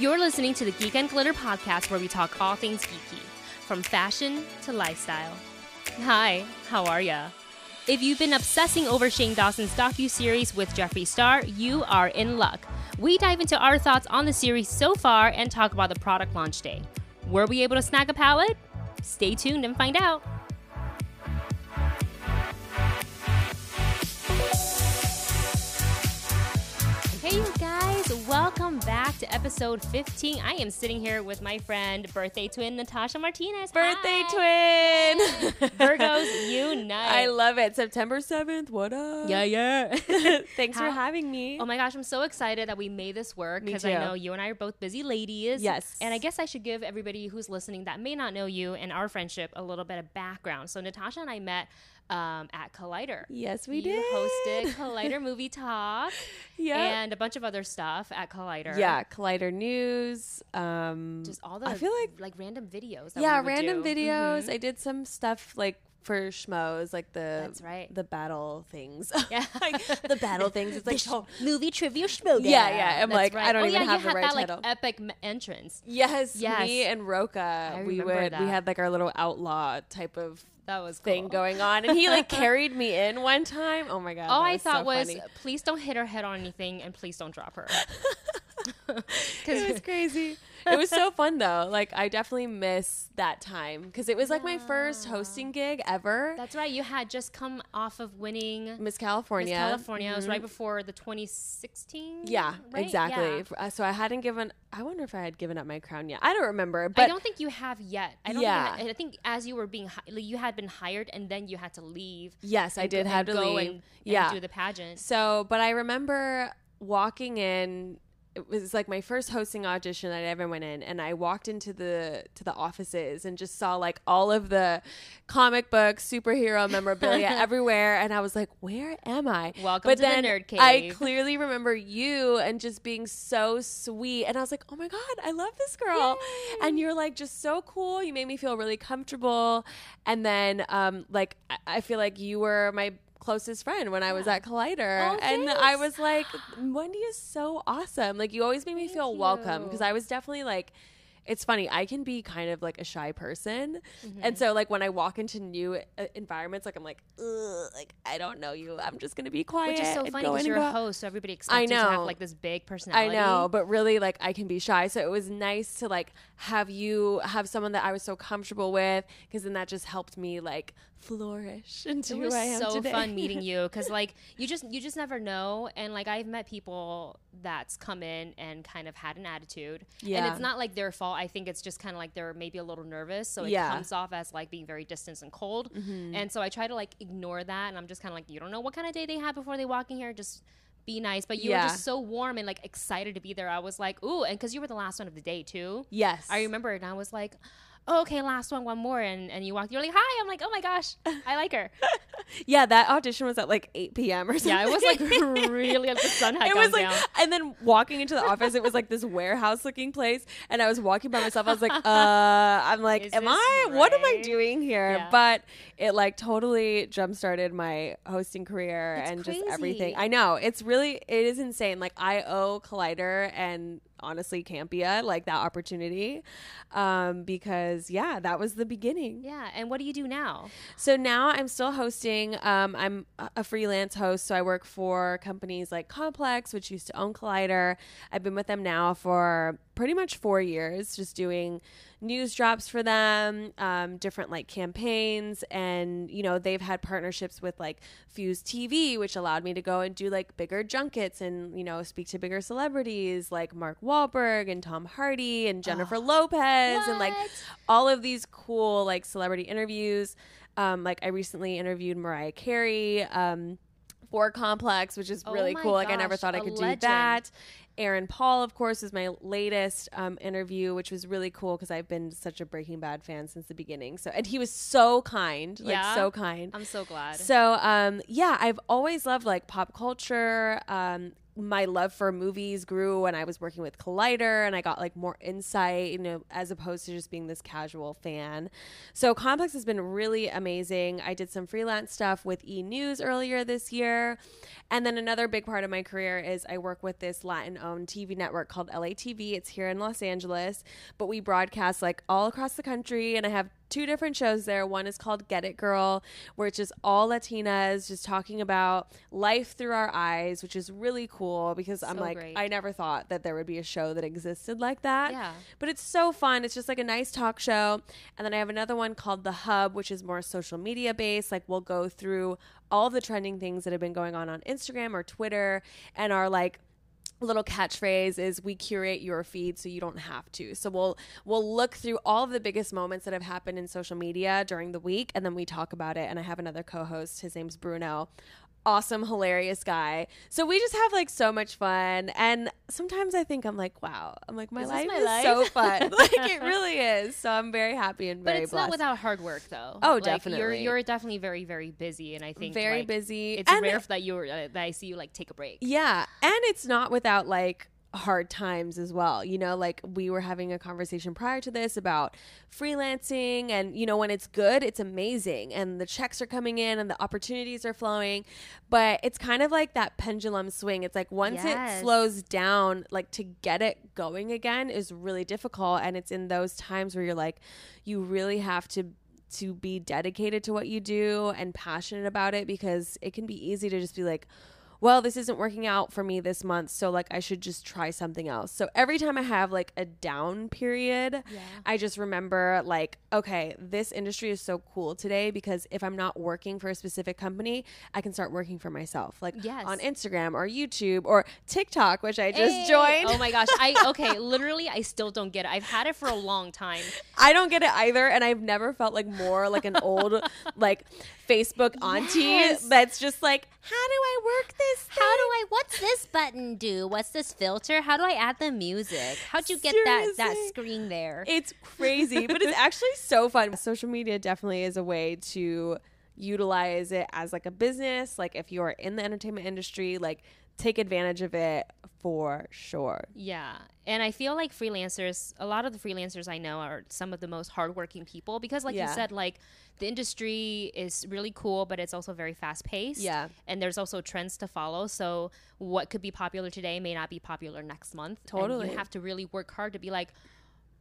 You're listening to the Geek and Glitter podcast where we talk all things geeky, from fashion to lifestyle. Hi, how are ya? If you've been obsessing over Shane Dawson's docu-series with Jeffree Star, you are in luck. We dive into our thoughts on the series so far and talk about the product launch day. Were we able to snag a palette? Stay tuned and find out. Welcome back to episode 15. I am sitting here with my friend, birthday twin Natasha Martinez. Birthday Hi. twin. Virgos unite. I love it. September 7th. What up? Yeah, yeah. Thanks for having me. Oh my gosh, I'm so excited that we made this work because I know you and I are both busy ladies. Yes. And I guess I should give everybody who's listening that may not know you and our friendship a little bit of background. So Natasha and I met um, at Collider. yes, we you did. hosted Collider Movie Talk yeah. and a bunch of other stuff at Collider. yeah, Collider News. Um, Just all the I feel like like random videos. That yeah, random do. videos. Mhm. I did some stuff like for schmoes, like the That's right. the battle things. Yeah. like the battle things. It's like sh- movie trivia schmo. Yeah, yeah, I'm That's like, I don't oh, even yeah, have the right that, title. Like, epic m- entrance. yes, Yes. me and Roka, we would that. we had like our little outlaw type of That was thing going on, and he like carried me in one time. Oh my god! All I thought so was, funny. please don't hit her head on anything, and please don't drop her. it was crazy. It was so fun though. Like I definitely miss that time because it was like my first hosting gig ever. That's right. You had just come off of winning Miss California. Miss California. It was right before the 2016. Yeah, right? exactly. Yeah. Uh, So I hadn't given. I wonder if I had given up my crown yet. I don't remember, But I don't think you have yet. I don't. Yeah. Think, I think as you were being, hi- you had been hired, and then you had to leave. yes, I did go- have to leave. And, and yeah. do the pageant. So, but I remember walking in. It was like my first hosting audition that I ever went in, and I walked into the to the offices and just saw like all of the comic books, superhero memorabilia everywhere, and I was like, "Where am I?" Welcome but to the then nerd I clearly remember you and just being so sweet, and I was like, "Oh my god, I love this girl!" And you're like just so cool. You made me feel really comfortable, and then um, like I, I feel like you were my closest friend when I was Yeah. at Collider, Oh, and I was like, Wendy is so awesome. Like you always made me Thank feel welcome because I was definitely like. It's funny. I can be kind of like a shy person, Mm-hmm. and so like when I walk into new uh, environments, like I'm like, Ugh, like I don't know you. I'm just gonna be quiet. Which is so funny because you're a host, so everybody expects I you to have like this big personality I know, but really, like I can be shy. So it was nice to like have you have someone that I was so comfortable with, because then that just helped me like flourish into It who was I am so today. fun meeting you because like you just you just never know and like I've met people that's come in and kind of had an attitude and it's not like their fault I think it's just kind of like they're maybe a little nervous so it Yeah. Mm-hmm. comes off as like being very distant and cold and so I try to like ignore that and I'm just kind of like you don't know what kind of day they had before they walk in here just be nice but you Yeah. were just so warm and like excited to be there I was like ooh and because you were the last one of the day too yes, I remember and I was like oh, okay last one one more and and you walked you're like hi I'm like oh my gosh I like her Yeah, that audition was at like 8 p.m. or something. Yeah, it was like really like the sun had it was like, down. and then walking into the office, it was like this warehouse looking place, and I was walking by myself. I was like, uh, I'm like, Is am I? What am I doing here? Yeah. But it like totally jump started my hosting career It's and just everything. I know it's really it is insane. Like I owe Collider and honestly Campia like that opportunity um because yeah that was the beginning Yeah, and what do you do now? so now I'm still hosting. Um, I'm a a freelance host, so I work for companies like Complex, which used to own Collider. I've been with them now for pretty much four years, just doing news drops for them, um, different like campaigns, and you know they've had partnerships with like Fuse TV, which allowed me to go and do like bigger junkets and you know speak to bigger celebrities like Mark Wahlberg and Tom Hardy and Jennifer Lopez and like all of these cool like celebrity interviews. Um, like I recently interviewed Mariah Carey um, for Complex, which is Oh really cool. Like I never thought I could legend. do that. Aaron Paul, of course, is my latest um, interview, which was really cool because I've been such a Breaking Bad fan since the beginning. So, and he was so kind, like Yeah? so kind. I'm so glad. So, um, yeah, I've always loved like pop culture. Um, my love for movies grew when I was working with Collider and I got like more insight, you know, as opposed to just being this casual fan. So Complex has been really amazing. I did some freelance stuff with E News earlier this year. And then another big part of my career is I work with this Latin owned TV network called LATV. It's here in Los Angeles, but we broadcast like all across the country and I have two different shows there. One is called Get It Girl, where it's just all Latinas just talking about life through our eyes, which is really cool because I'm like, great. I never thought that there would be a show that existed like that. Yeah. But it's so fun. It's just like a nice talk show. And then I have another one called The Hub, which is more social media based. Like we'll go through all the trending things that have been going on on Instagram or Twitter and are like, little catchphrase is we curate your feed so you don't have to. So we'll we'll look through all of the biggest moments that have happened in social media during the week and then we talk about it and I have another co-host his name's Bruno. Awesome, hilarious guy. So we just have like so much fun and sometimes I think I'm like, wow. I'm like my Is life my is life? so fun. like it really is. So I'm very happy and very But it's blessed. not without hard work, though. Oh, Like, You're definitely. you're definitely very very busy, and I think very like, busy. It's And- rare that you're uh, that I see you like take a break. Yeah. And it's not without like hard times as well. You know, like we were having a conversation prior to this about freelancing and you know when it's good, it's amazing and the checks are coming in and the opportunities are flowing, but it's kind of like that pendulum swing. It's like once Yes. it slows down, like to get it going again is really difficult and it's in those times where you're like you really have to to be dedicated to what you do and passionate about it because it can be easy to just be like well, this isn't working out for me this month, so like I should just try something else. So every time I have like a down period, Yeah. I just remember like, okay, this industry is so cool today because if I'm not working for a specific company, I can start working for myself, like Yes. on Instagram or YouTube or TikTok, which I just Hey! joined. Oh my gosh. I okay, literally I still don't get it. I've had it for a long time. I don't get it either, and I've never felt like more like an old like Facebook auntie Yes. that's just like, how do I work this? How do I what's this button do? What's this filter? How do I add the music? How'd you get that that screen there? It's crazy, but it's actually so fun. Social media definitely is a way to utilize it as like a business. Like if you're in the entertainment industry, like take advantage of it for sure. Yeah. And I feel like freelancers, a lot of the freelancers I know are some of the most hardworking people because, like Yeah. you said, like the industry is really cool, but it's also very fast paced. Yeah. And there's also trends to follow. So what could be popular today may not be popular next month. And Totally. you have to really work hard to be like,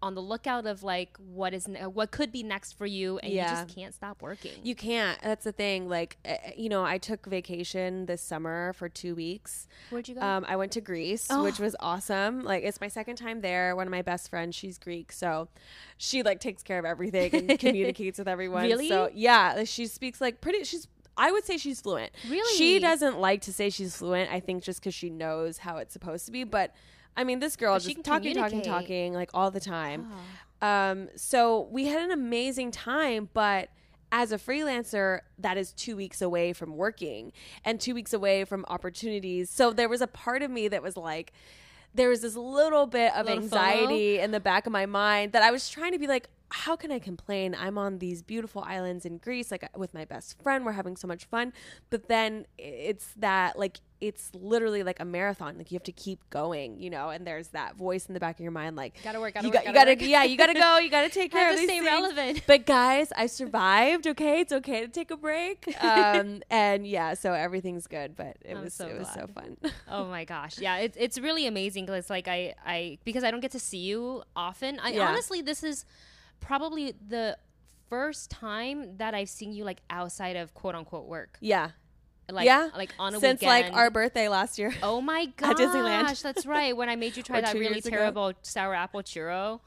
on the lookout of like what is ne- what could be next for you and Yeah. you just can't stop working You can't. That's the thing. Like, uh, you know, I took vacation this summer for two weeks. where'd you go Um, I went to Greece, Oh. which was awesome. Like, it's my second time there. One of my best friends, she's Greek, so she like takes care of everything and communicates with everyone. Really? So yeah, she speaks like pretty. She's. I would say she's fluent. Really? She doesn't like to say she's fluent. I think just because she knows how it's supposed to be. But I mean, this girl But she just talking, talking, talking like all the time. Ah. Um, so we had an amazing time, but as a freelancer, that is two weeks away from working and two weeks away from opportunities. So there was a part of me that was like, there was this little bit of Little FOMO? anxiety in the back of my mind that I was trying to be like, how can I complain? I'm on these beautiful islands in Greece, like with my best friend. We're having so much fun. But then it's that, like, it's literally like a marathon. Like, you have to keep going, you know? And there's that voice in the back of your mind, like, Gotta work, gotta you work, got, gotta, gotta, work. yeah, you gotta go. You gotta take care Have of to these stay things. relevant. But guys, I survived. Okay, it's okay to take a break. Um, and yeah, so everything's good. But it I'm was so it was so fun. Oh my gosh. Yeah, it's it's really amazing because it's like I I because I don't get to see you often. I Yeah. honestly this is probably the first time that I've seen you like outside of quote unquote work. yeah, Like Yeah. like on a since weekend. like our birthday last year. Oh my gosh, at Disneyland. that's right. When I made you try that really ago. terrible sour apple churro.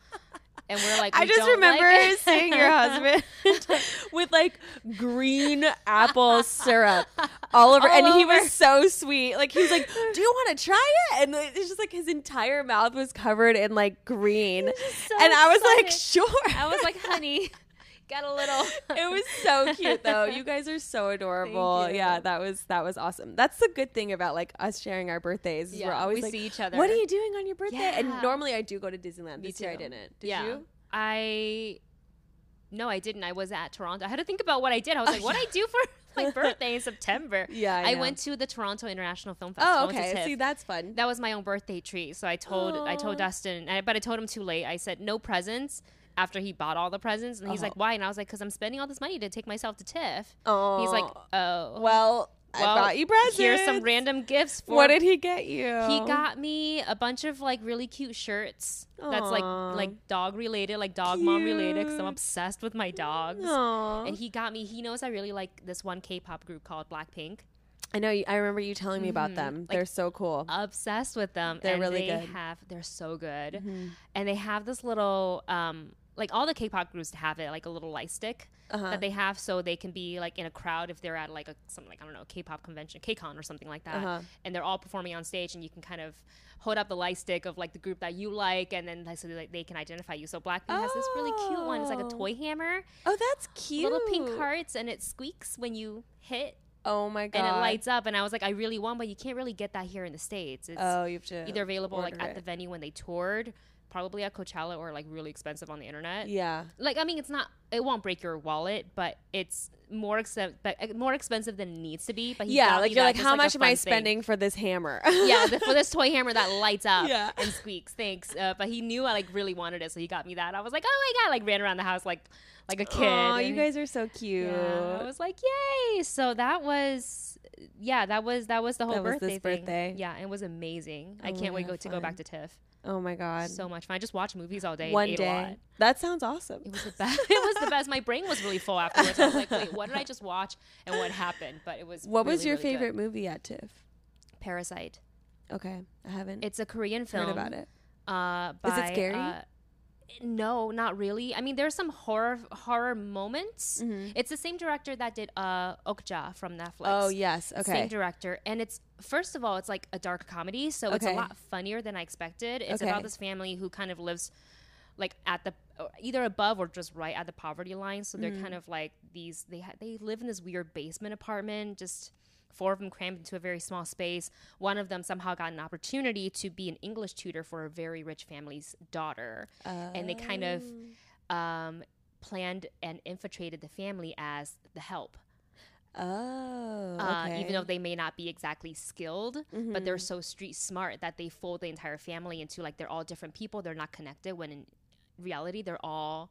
And we're like, I just remember like seeing your husband with like green apple syrup all over, All and he was so sweet. Like he was like, "Do you want to try it?" And it's just like his entire mouth was covered in like green, so and I was like, "Sure." I was like, honey, got a little. it was so cute though. You guys are so adorable. Yeah, that was that was awesome. That's the good thing about like us sharing our birthdays. is we're always we like, see each other. What are you doing on your birthday? And normally I do go to Disneyland. Me this year I didn't. Did yeah. you? I no, I didn't. I was at Toronto. I had to think about what I did. I was like, what I do for my birthday in September. Yeah, I I, went to the Toronto International Film oh, Festival. Oh, went to okay. See, that's fun. that was my own birthday treat. So I told I told oh. Dustin, I, but I told him too late. I said no presents after he bought all the presents, and he's like, "Why?" And I was like, "Cause I'm spending all this money to take myself to TIFF." Oh, He's like, "Oh, well, I well, bought you presents. Here's some random gifts for." What did he get you? he got me a bunch of like really cute shirts. That's like like dog related, like dog mom related. Cause I'm obsessed with my dogs. Aw. And he got me. He knows I really like this one K-pop group called Blackpink. I know. I remember you telling me about them. They're so cool. obsessed with them. They're and really they good. Mm-hmm. Have they're so good, and they have this little um like all the K-pop groups have it like a little light stick Uh-huh. that they have so they can be like in a crowd if they're at like a some like I don't know K-pop convention, K-Con or something like that, Uh-huh. and they're all performing on stage, and you can kind of hold up the light stick of like the group that you like, and then like, so they, they can identify you. So Blackpink has this really cute one. It's like a Oh. toy hammer, oh, that's cute. little pink hearts, and it squeaks when you hit. Oh my god. And it lights up, and I was like, I really want, but you can't really get that here in the states. It's, Oh, you have to either available like at it. the venue when they toured, probably at Coachella, or like really expensive on the internet. Yeah. Like I mean, it's not. It won't break your wallet, but it's more expensive, more expensive than it needs to be. But he Yeah, like you're like, how a much am I fun thing. spending for this hammer? yeah, the, for this toy hammer that lights up Yeah. and squeaks. Thanks. Uh, but he knew I like really wanted it, so he got me that. I was like, oh my god! Like ran around the house like like a kid. Oh, you guys are so cute. yeah, I was like, yay! So that was, yeah, that was that was the whole That was birthday this thing. birthday. Yeah, it was amazing. I Oh, can't wait go to go back to TIFF. Oh my god. So much fun. I just watched movies all day. and One ate A lot. day. That sounds awesome. It was the best. it was the best. My brain was really full afterwards. I was like, wait, what did I just watch and what happened? But it was. What was your really good. favorite movie at TIFF? Parasite. Okay, I haven't It's a Korean film. heard about it. Uh, Is it scary? uh, no, not really. I mean, there's some horror horror moments. It's the same director that did uh, Okja from Netflix. Mm-hmm. Oh yes, okay. Same director. And it's, first of all, it's like a dark comedy. So it's a lot funnier than I expected. It's Okay. about this family who kind of lives like at the, either above or just right at the poverty line. So they're Mm. kind of like these, they, ha- they live in this weird basement apartment, just four of them crammed into a very small space. One of them somehow got an opportunity to be an English tutor for a very rich family's daughter. And they kind of um, planned and infiltrated the family as the help. Oh, Uh, even though they may not be exactly skilled, but Mm-hmm. they're so street smart that they fold the entire family into like they're all different people. They're not connected when in reality they're all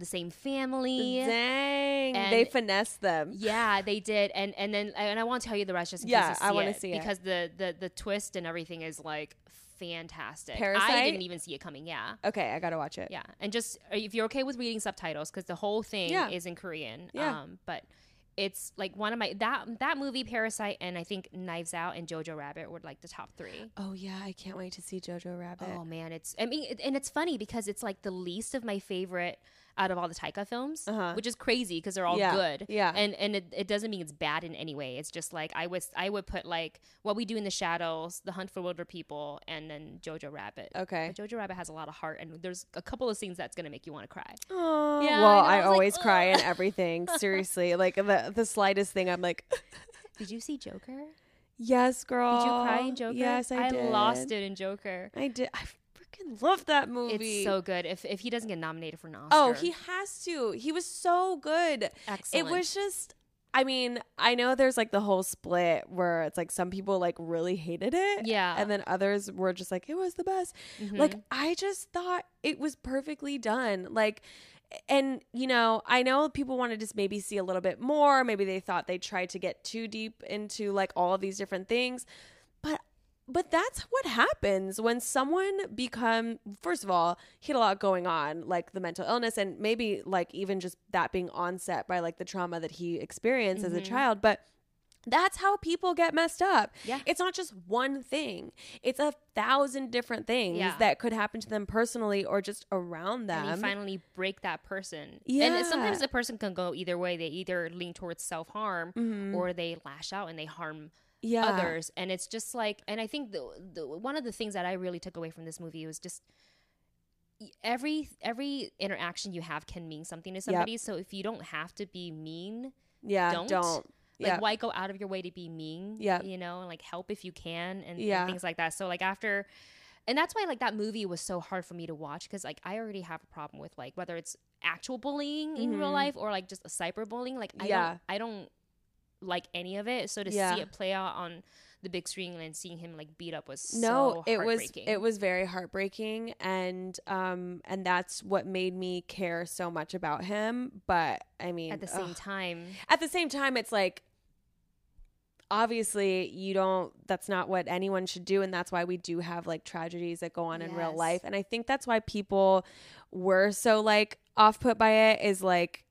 the same family. Dang, And- they finessed them. Yeah, they did, and and then and I won't tell you the rest just in Yeah, I see wanna it, see it. because the the the twist and everything is like fantastic. Parasite? I didn't even see it coming. Yeah. Okay, I gotta watch it. Yeah, and just if you're okay with reading subtitles, because the whole thing Yeah. is in Korean. Yeah. Um, but it's like one of my that that movie Parasite and I think Knives Out and Jojo Rabbit were like the top three. Oh yeah, I can't wait to see Jojo Rabbit. Oh man, it's I mean, it, and it's funny because it's like the least of my favorite out of all the Taika films, Uh-huh. which is crazy because they're all Yeah, good. yeah. and and it, it doesn't mean it's bad in any way. It's just like I was I would put like What We Do in the Shadows, The Hunt for Wilderpeople, and then Jojo Rabbit. Okay. But Jojo Rabbit has a lot of heart, and there's a couple of scenes that's gonna make you want to cry. Aw. Yeah, well, I I I, was like, always cry in everything. Seriously, like the the slightest thing, I'm like, Did you see Joker? yes, girl. Did you cry in Joker? Yes, I, did. lost it in Joker. I did. I freaking love that movie. It's so good. If if he doesn't get nominated for an Oscar, Oh, he has to. He was so good. excellent. It was just I mean, I know there's like the whole split where it's like some people like really hated it. Yeah. And then others were just like, it was the best. Mhm. Like, I just thought it was perfectly done. Like, and you know, I know people wanted to maybe see a little bit more. Maybe they thought they tried to get too deep into like all of these different things. But that's what happens when someone become first of all he had a lot going on like the mental illness and maybe like even just that being onset by like the trauma that he experienced as a child but that's how people get messed up. Yeah. It's not just one thing. It's a thousand different things Yeah. that could happen to them personally or just around them. and you finally break that person. Yeah. And sometimes a person can go either way. They either lean towards self harm or they lash out and they harm Mm-hmm. Yeah. others. And it's just like, and I think the, the one of the things that I really took away from this movie was just every every interaction you have can mean something to somebody. So if you don't have to be mean, Yeah. don't. Don't. like yeah. why go out of your way to be mean Yeah. you know and like help if you can and, and things like that so like after and that's why like that movie was so hard for me to watch because like i already have a problem with like whether it's actual bullying in real Mhm. life or like just a cyberbullying like i Yeah. don't i don't like any of it. So to Yeah. see it play out on the big screen and seeing him like beat up was no so it was it was very heartbreaking and um and that's what made me care so much about him but i mean at the same ugh. time. at the same time it's like obviously you don't that's not what anyone should do and that's why we do have like tragedies that go on in real life and i think that's why people were so like off put by it is like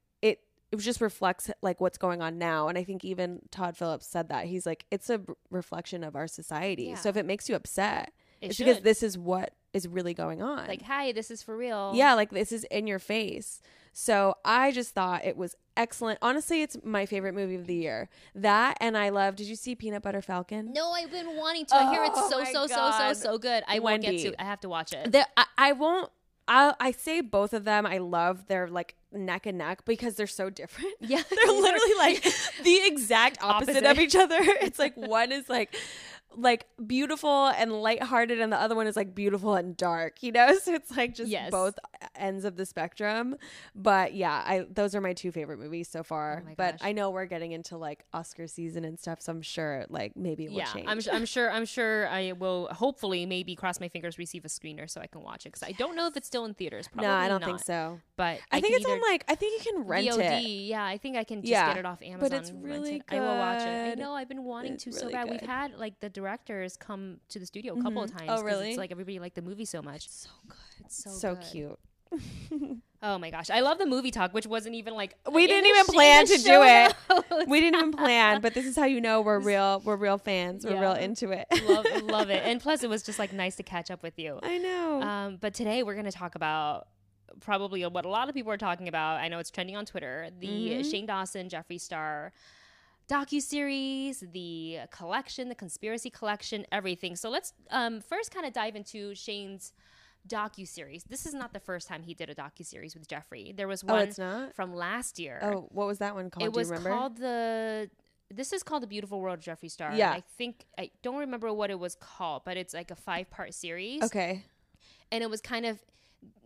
it just reflects like what's going on now and i think even todd phillips said that he's like it's a reflection of our society so if it makes you upset It it's because this is what is really going on like, hi, this is for real. yeah, like this is in your face. So I just thought it was excellent. Honestly, it's my favorite movie of the year. That and I love. Did you see Peanut Butter Falcon? No, I've been wanting to. I hear it's Oh so my so so so so good. I won't get to. I have to watch it. The, I, I won't. I I say both of them. I love they're like neck and neck because they're so different. Yeah. they're literally like the exact opposite, of each other. It's like one is like like beautiful and lighthearted and the other one is like beautiful and dark, you know? So it's like just Yes. both ends of the spectrum. But yeah, I those are my two favorite movies so far. Oh but. I know we're getting into like Oscar season and stuff, so I'm sure like maybe it will yeah, change. I'm, I'm sure. I'm sure I will. Hopefully, maybe cross my fingers, receive a screener so I can watch it because I don't know if it's still in theaters. Probably no, I don't not, think so. But I, think it's on like I think you can rent VOD. it. Yeah, I think I can just Yeah, get it off Amazon. but it's really it. I will watch it. I know. I've been wanting It's to so really bad. We've had like the directors come to the studio a couple of Mhm. times. Oh, really? It's like everybody liked the movie so much. So good. It's so So, good. cute. Oh my gosh, I love the movie talk, which wasn't even like We didn't even sh- plan to do it. we didn't even plan, but this is how you know we're real. We're real fans. We're real into it. love, love it, and plus it was just like nice to catch up with you. I know. Um, but today we're going to talk about probably what a lot of people are talking about. I know it's trending on Twitter. The Mhm. Shane Dawson, Jeffree Star docu series, the collection, the conspiracy collection, everything. So let's um, first kind of dive into Shane's docu series. This is not the first time he did a docu series with Jeffree. There was oh, one not. from last year. Oh, what was that one called? it was you remember? called the. This is called the Beautiful World of Jeffree Star. Yeah. I think I don't remember what it was called, but it's like a five part series okay. and it was kind of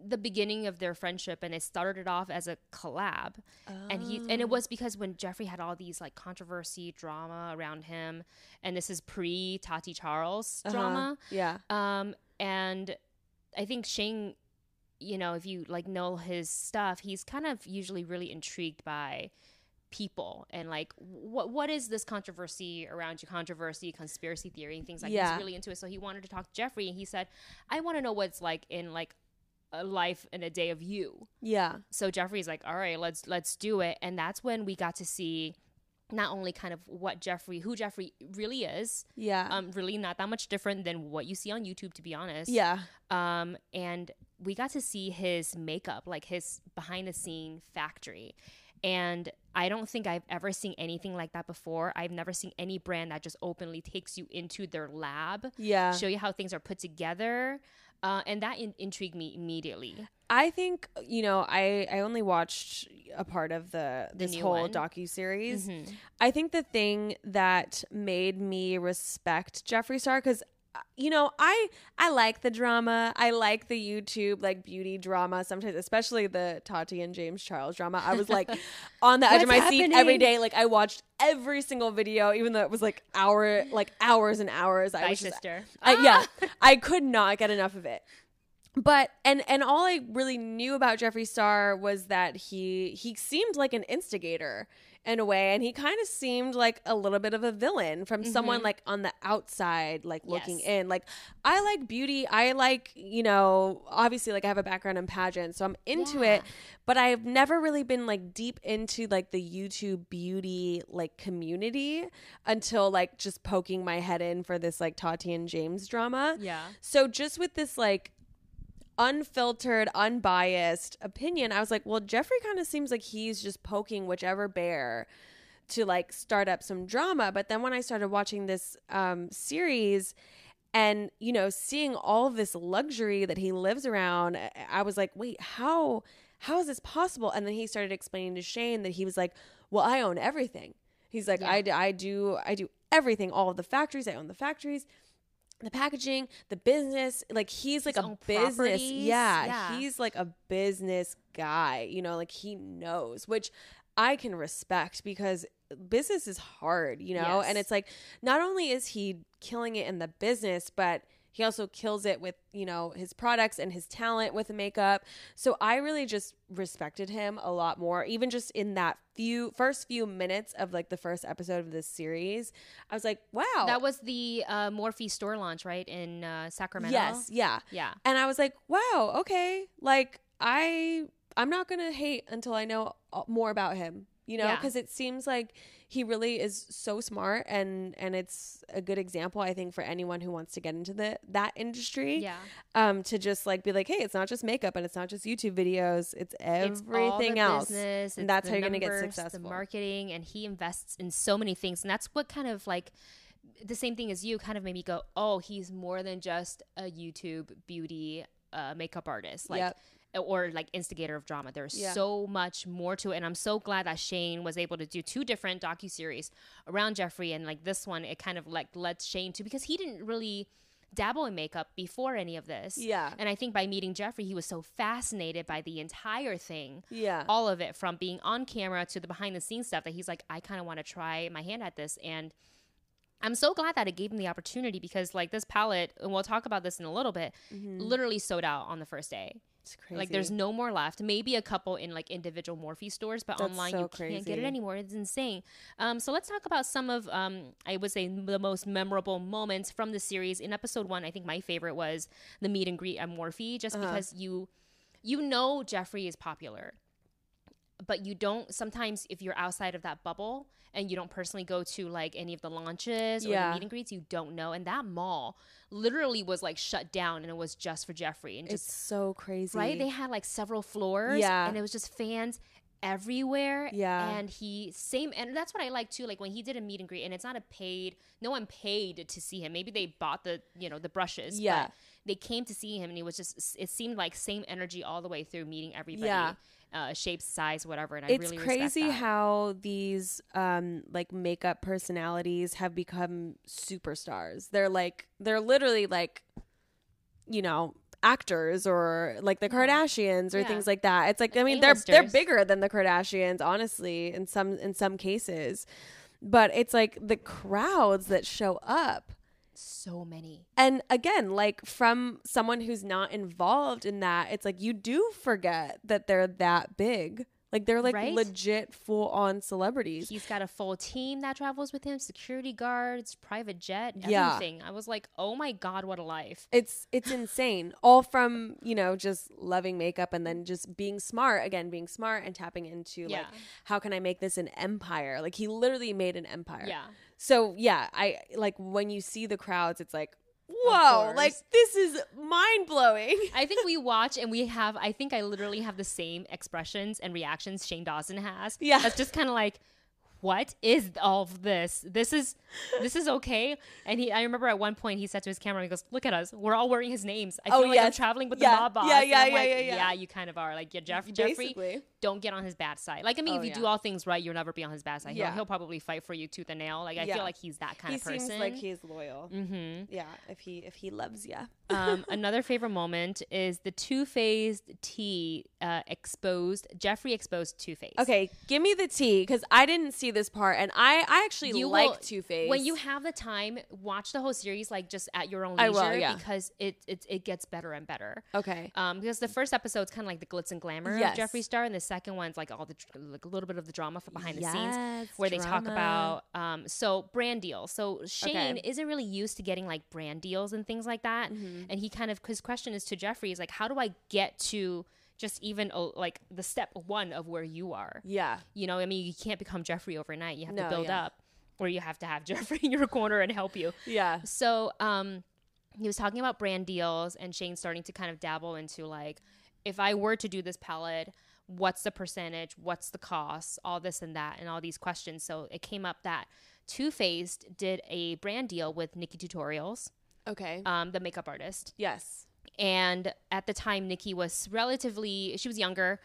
the beginning of their friendship and it started off as a collab and he Oh. and it was because when Jeffree had all these like controversy drama around him and this is pre Tati Charles Uh-huh. drama Yeah. um and I think Shane you know if you like know his stuff he's kind of usually really intrigued by people and like what what is this controversy around you controversy conspiracy theory and things like Yeah. he's really into it so he wanted to talk to Jeffree and he said I want to know what's like in like a life and a day of you Yeah. so Jeffree's like all right let's let's do it and that's when we got to see not only kind of what Jeffree who Jeffree really is Yeah. um really not that much different than what you see on YouTube to be honest yeah. um, and we got to see his makeup, like his behind the scene factory. And I don't think I've ever seen anything like that before. I've never seen any brand that just openly takes you into their lab, Yeah. show you how things are put together. Uh, and that in- intrigued me immediately. I think you know I I only watched a part of the The this new whole docu series. Mhm. I think the thing that made me respect Jeffree Star because Uh, you know I I like the drama. I like the YouTube like beauty drama sometimes, especially the Tati and James Charles drama. I was like on the edge of my What's seat every day. Like I watched every single video, even though it was like hour like hours and hours. I Bye, was just sister. I, yeah, I could not get enough of it. But and and all I really knew about Jeffree Star was that he he seemed like an instigator in a way, and he kind of seemed like a little bit of a villain from someone mm-hmm. like on the outside, like looking Yes. in. Like I like beauty, I like you know obviously like I have a background in pageants, so I'm into Yeah. it. But I've never really been like deep into like the YouTube beauty like community until like just poking my head in for this like Tati and James drama. Yeah. So just with this like unfiltered, unbiased opinion, I was like, well, Jeffree kind of seems like he's just poking whichever bear to like start up some drama. But then when I started watching this um, series and, you know, seeing all this luxury that he lives around, I- was like, wait, how how is this possible? And then he started explaining to Shane that he was like, well, I own everything. He's like, Yeah. I, I do I do everything, all of the factories, I own the factories the packaging, the business, like he's like His a business. Yeah, yeah. he's like a business guy, you know, like he knows, which I can respect because business is hard, you know? Yes. And it's like not only is he killing it in the business, but he also kills it with, you know, his products and his talent with makeup. So I really just respected him a lot more, even just in that few first few minutes of like the first episode of this series. I was like, wow. That was the uh, Morphe store launch, right in uh, Sacramento. yes, yeah. Yeah. And I was like, wow, okay. Like I I'm not going to hate until I know uh, more about him, you know, Yeah. because it seems like he really is so smart and and it's a good example I think for anyone who wants to get into the that industry. Yeah. Um to just like be like, "Hey, it's not just makeup and it's not just YouTube videos, it's It's everything the else." business, and that's how you're going to get numbers, successful. The marketing, and he invests in so many things, and that's what kind of like the same thing as you kind of made me go, oh, he's more than just a YouTube beauty uh, makeup artist, like. Yep. Or like instigator of drama. There's Yeah. so much more to it, and I'm so glad that Shane was able to do two different docu series around Jeffree, and like this one, it kind of like led Shane to because he didn't really dabble in makeup before any of this. Yeah. and I think by meeting Jeffree, he was so fascinated by the entire thing Yeah. all of it from being on camera to the behind the scenes stuff that he's like i kind of want to try my hand at this and i'm so glad that it gave him the opportunity because like this palette and we'll talk about this in a little bit mm-hmm. literally sold out on the first day It's crazy. like there's no more left. Maybe a couple in like individual morphe stores but That's online so you can't get it anymore. It's insane. Um, so let's talk about some of um, i would say the most memorable moments from the series. In episode one i think my favorite was the meet and greet at morphe just Uh-huh. because you you know jeffree is popular but you don't sometimes if you're outside of that bubble and you don't personally go to like any of the launches or Yeah. the meet and greets you don't know and that mall literally was like shut down and it was just for jeffree and just it's so crazy. right they had like several floors Yeah. and it was just fans everywhere Yeah. and he same and that's what i like too like when he did a meet and greet and it's not a paid no one paid to see him maybe they bought the you know the brushes Yeah. They came to see him and he was just it seemed like same energy all the way through meeting everybody Yeah. uh, shape size whatever and i it's really respect crazy how these um like makeup personalities have become superstars. They're like they're literally like you know actors or like the kardashians or Yeah. things like that. It's like i Like mean they're they're bigger than the kardashians honestly in some in some cases. But it's like the crowds that show up so many. And again like from someone who's not involved in that it's like you do forget that they're that big like they're like Right? legit full on celebrities. He's got a full team that travels with him security guards private jet Yeah. everything. I was like oh my god what a life. It's it's insane. All from you know just loving makeup and then just being smart again being smart and tapping into like how can i make this an empire? Like he literally made an empire. Yeah. So yeah i like when you see the crowds it's like whoa like this is mind-blowing I think we watch and we have. I think I literally have the same expressions and reactions Shane Dawson has. Yeah. that's just kind of like, what is all of this? This is this is okay. And he, I remember at one point he said to his camera, he goes, "Look at us, we're all wearing his names. I feel Oh, like I'm traveling with Yeah. the mob boss." Yeah, yeah, yeah, like, yeah, yeah. you kind of are. Like, yeah, Jeff, Jeffree, Basically. don't get on his bad side. Like, I mean, Oh, if you yeah. do all things right, you'll never be on his bad side. Yeah. He'll, he'll probably fight for you tooth and nail. Like, I Yeah. feel like he's that kind he of person. seems like he's loyal mm-hmm. yeah if he if he loves you um, another favorite moment is the Too Faced tea uh, exposed. Jeffree exposed Too Faced. okay give me the tea because i didn't see this part and i i actually You like will- two-face When you have the time, watch the whole series like just at your own I leisure will, yeah. because it, it it gets better and better. okay Um, because the first episode's kind of like the glitz and glamour Yes. of Jeffree Star, and the second one's like all the like a little bit of the drama from behind the scenes, where they talk about um, so brand deals. So Shane Okay. isn't really used to getting like brand deals and things like that, Mm-hmm. and he kind of his question is to Jeffree is like, how do I get to just even oh, like the step one of where you are? yeah You know, I mean, you can't become Jeffree overnight. You have No, to build yeah. up, or you have to have Jeffree in your corner and help you. yeah So, um, he was talking about brand deals, and Shane starting to kind of dabble into like, if I were to do this palette, what's the percentage? What's the cost? All this and that, and all these questions. So it came up that Too Faced did a brand deal with NikkieTutorials, okay um, the makeup artist, yes and at the time Nikkie was relatively she was younger.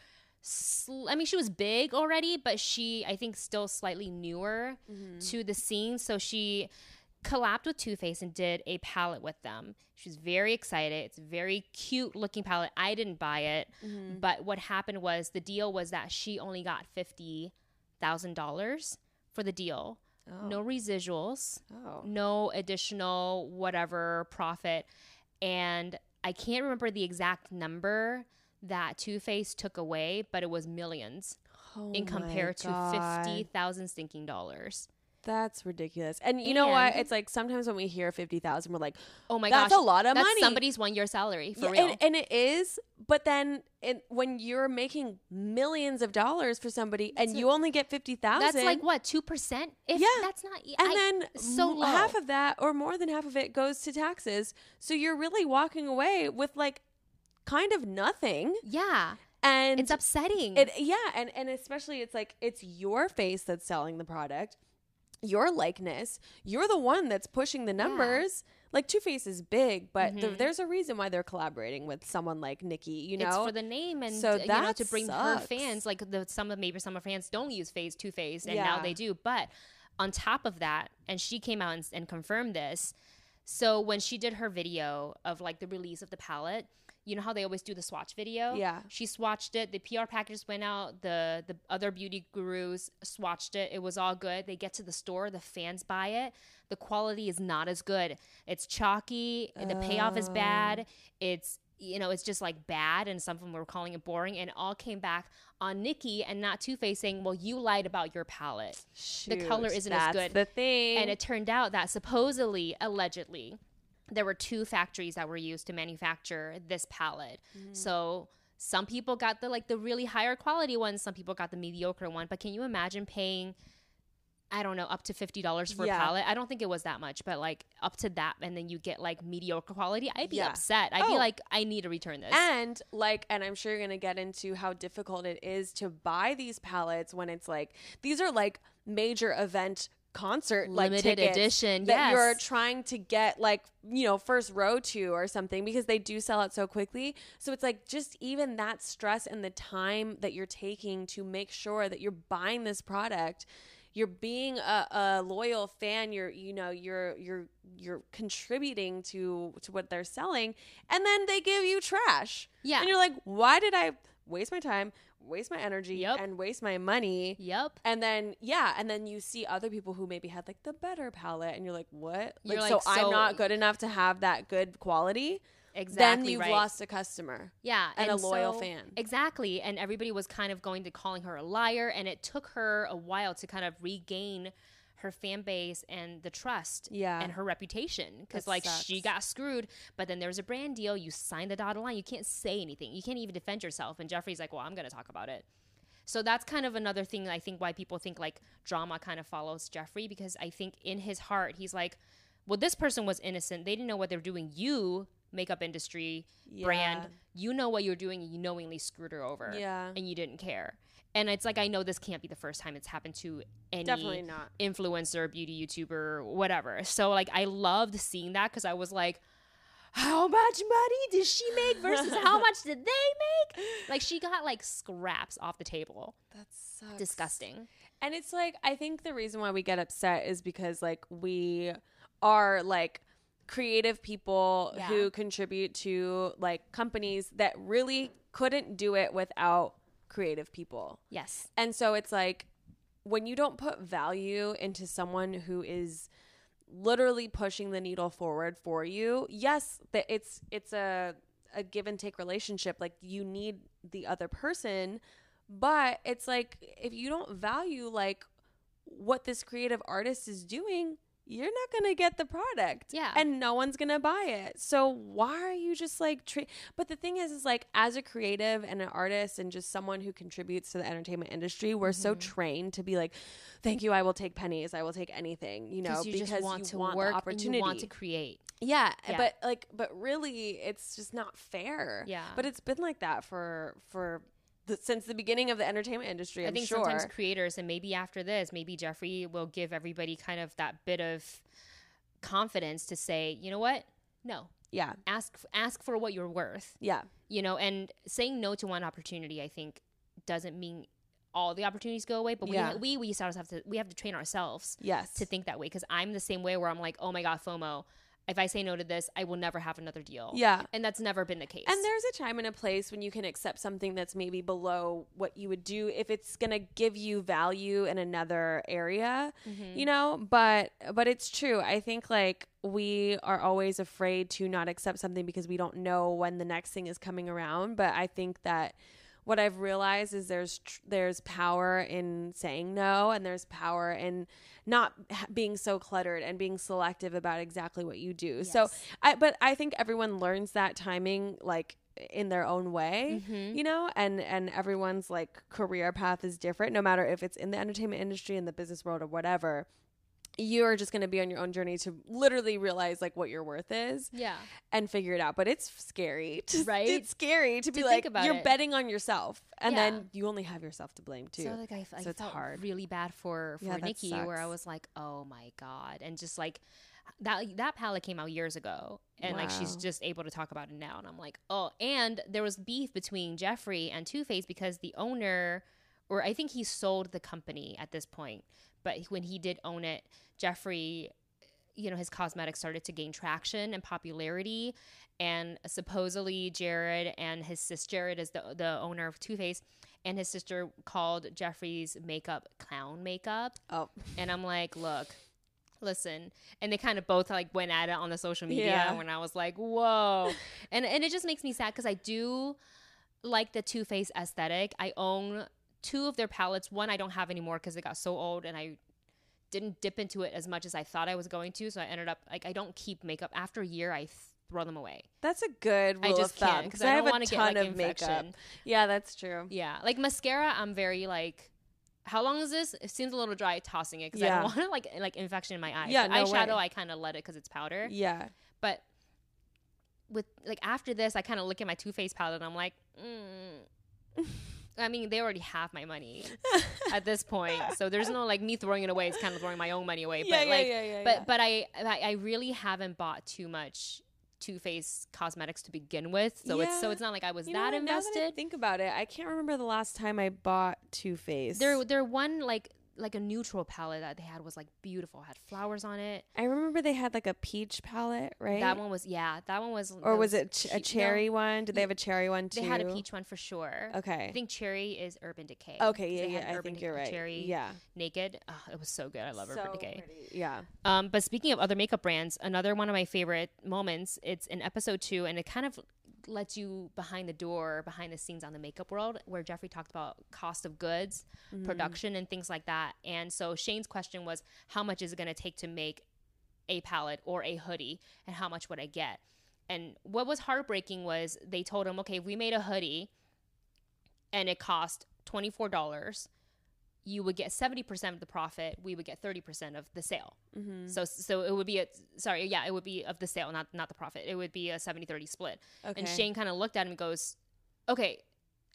I mean, she was big already, but she I think still slightly newer mm-hmm. to the scene. So she collabed with Too Faced and did a palette with them. She was very excited. It's a very cute looking palette. I didn't buy it, mm-hmm. but what happened was the deal was that she only got fifty thousand dollars for the deal. Oh. No residuals, Oh. no additional whatever profit. And I can't remember the exact number that Too Faced took away, but it was millions Oh in compared to fifty thousand stinking dollars. That's ridiculous. And you know what? And- It's like sometimes when we hear 50,000 we're like, Oh my gosh. That's gosh, a lot of that's money. Somebody's one year salary for Yeah, real. And, and it is, but then it, when you're making millions of dollars for somebody and you only get 50,000 that's like what two percent? If Yeah. that's not and I- then so m- low. half of that or more than half of it goes to taxes. So you're really walking away with like kind of nothing. yeah, And it's upsetting. It yeah, and and especially it's like it's your face that's selling the product, your likeness. You're the one that's pushing the numbers. Like Too Faced is big, but th- there's a reason why they're collaborating with someone like Nikkie. You know, Mm-hmm. it's for the name and So you know to bring her fans. Like the some of maybe some of her fans don't use phase two phase, and now they do. But on top of that, and she came out and, and confirmed this. So when she did her video of like the release of the palette, you know how they always do the swatch video. Yeah. she swatched it. The PR packages went out. The the other beauty gurus swatched it. It was all good. They get to the store, the fans buy it. The quality is not as good. It's chalky. The payoff is bad. Oh. It's you know, it's just like bad, and some of them were calling it boring, and it all came back on Nikkie and not Too Faced saying, "Well, you lied about your palette." the color isn't as good. The thing, And it turned out that supposedly, allegedly, there were two factories that were used to manufacture this palette. Mm. So some people got the like the really higher quality one, some people got the mediocre one. But can you imagine paying I don't know, up to fifty dollars for Yeah. a palette. I don't think it was that much, but like up to that, and then you get like mediocre quality. I'd be Yeah. upset. I'd Oh. be like, I need to return this. And like, and I'm sure you're gonna get into how difficult it is to buy these palettes when it's like these are like major event concert like Limited edition, that you're trying to get like you know first row to or something because they do sell out so quickly. So it's like just even that stress and the time that you're taking to make sure that you're buying this product you're being a, a loyal fan you're you know you're you're you're contributing to to what they're selling and then they give you trash Yeah. and you're like why did i waste my time waste my energy Yep. and waste my money yep. and then yeah and then you see other people who maybe had like the better palette and you're like what You're like, like, so i'm not good enough to have that good quality Exactly. then you've right. lost a customer Yeah, and a loyal so- fan. Exactly, and everybody was kind of going to calling her a liar, and it took her a while to kind of regain her fan base and the trust Yeah. and her reputation. Because like she got screwed but then there was a brand deal. You signed the dotted line. You can't say anything. You can't even defend yourself. And jeffree's like well i'm going to talk about it. So that's kind of another thing i think why people think like drama kind of follows jeffree because i think in his heart he's like well this person was innocent. They didn't know what they're doing. You makeup industry brand you know what you're doing. You knowingly screwed her over Yeah. and you didn't care and it's like i know this can't be the first time it's happened to any Definitely not. influencer beauty youtuber whatever. So like i loved seeing that because i was like how much money did she make versus how much did they make? Like she got like scraps off the table. That's disgusting. And it's like I think the reason why we get upset is because like we are like creative people Yeah. who contribute to like companies that really couldn't do it without creative people. yes And so it's like when you don't put value into someone who is literally pushing the needle forward for you, yes, that it's it's a a give and take relationship. Like you need the other person, but it's like if you don't value like what this creative artist is doing, you're not going to get the product. Yeah. And no one's going to buy it. So why are you just like tre- But the thing is is like as a creative and an artist and just someone who contributes to the entertainment industry, we're so Mm-hmm. trained to be like, "Thank you, I will take pennies. I will take anything." You know, you because just want you to want work the opportunity. you want to create Yeah, Yeah. but like, but really, it's just not fair. Yeah. but it's been like that for for the, since the beginning of the entertainment industry. I'm I think sure. sometimes creators, and maybe after this, maybe Jeffree will give everybody kind of that bit of confidence to say, you know what? No, yeah, ask ask for what you're worth. yeah, You know, and saying no to one opportunity, I think, doesn't mean all the opportunities go away. But Yeah. we we we just have to we have to train ourselves yes, to think that way because I'm the same way where I'm like, oh my god, FOMO. If I say no to this, I will never have another deal. Yeah. And that's never been the case. And there's a time and a place when you can accept something that's maybe below what you would do if it's going to give you value in another area, Mm-hmm. you know? But but it's true. I think like we are always afraid to not accept something because we don't know when the next thing is coming around, but I think that what I've realized is there's tr- there's power in saying no and there's power in not being so cluttered and being selective about exactly what you do. So I but I think everyone learns that timing like in their own way, Mm-hmm. you know, and and everyone's like career path is different no matter if it's in the entertainment industry in the business world or whatever. You're just going to be on your own journey to literally realize like what your worth is yeah. and figure it out. But it's scary, to, Right? It's scary to, be like about you're it. betting on yourself, and Yeah. then you only have yourself to blame too. So like I, I So it's felt hard. really bad for for Yeah, Nikkie, where I was like, oh my god, and just like that that palette came out years ago, and like she's just able to talk about it now, and I'm like, oh, and there was beef between Jeffree and Too Faced because the owner, or I think he sold the company at this point, but when he did own it, Jeffree you know his cosmetics started to gain traction and popularity. And supposedly jerrod and his sister jerrod is the, the owner of Too Faced. And his sister called jeffree's makeup clown makeup. Oh, and i'm like look listen. And they kind of both like went at it on the social media Yeah. when i was like whoa. And and it just makes me sad because i do like the Too Faced aesthetic. I own two of their palettes. One i don't have anymore because it got so old and i didn't dip into it as much as I thought I was going to. So I ended up like I don't keep makeup. After a year, I throw them away. that's a good I rule just of thumb because I, I have don't a want to ton get like of makeup. Yeah, that's true. Yeah, like mascara, I'm very like. How long is this? It seems a little dry tossing it because I don't want like like infection in my eyes. Yeah, no eyeshadow, way. I kind of let it because it's powder. Yeah, But with like after this, I kind of look at my Too Faced palette and I'm like, mm. I mean, they already have my money at this point, so there's no like me throwing it away. It's kind of throwing my own money away. Yeah, but yeah, like, yeah, yeah, but yeah. but I I I really haven't bought too much Too Faced cosmetics to begin with, so it's so it's not like I was You know that what? Now that invested. think about it, I can't remember the last time I bought Too Faced. They're they're one like like a neutral palette that they had was like beautiful, had flowers on it. I remember they had like a peach palette, right? That one was yeah, that one was. or that was it ch- a che- no, cherry one? Did they have a cherry one too? They had a peach one for sure. Okay. I think cherry is Urban Decay. Okay, yeah, yeah. I Urban think Decay you're right. Cherry, Yeah. Naked. Oh, it was so good. I love Urban Decay. pretty. Yeah. Um, but speaking of other makeup brands, another one of my favorite moments. It's in episode two, and it kind of lets you behind the door, behind the scenes on the makeup world, where Jeffree talked about cost of goods, Mm-hmm. production, and things like that. And so Shane's question was, how much is it going to take to make a palette or a hoodie, and how much would I get? And what was heartbreaking was they told him, okay, if we made a hoodie and it cost twenty four dollars, you would get seventy percent of the profit. We would get thirty percent of the sale. Mm-hmm. So so it would be a sorry, yeah, it would be of the sale, not not the profit. It would be a 70-30 split. Okay. And Shane kind of looked at him and goes, "Okay,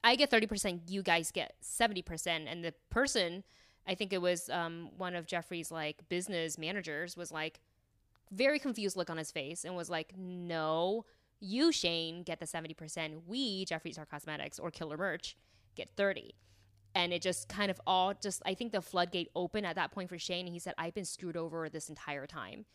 I get 30%, you guys get 70%." And the person, I think it was um, one of Jeffree's like business managers was like very confused look on his face and was like, "No, you Shane get the 70%. We, Jeffree Star Cosmetics or Killer Merch, get 30." And it just kind of all just I think the floodgate opened at that point for Shane and he said I've been screwed over this entire time.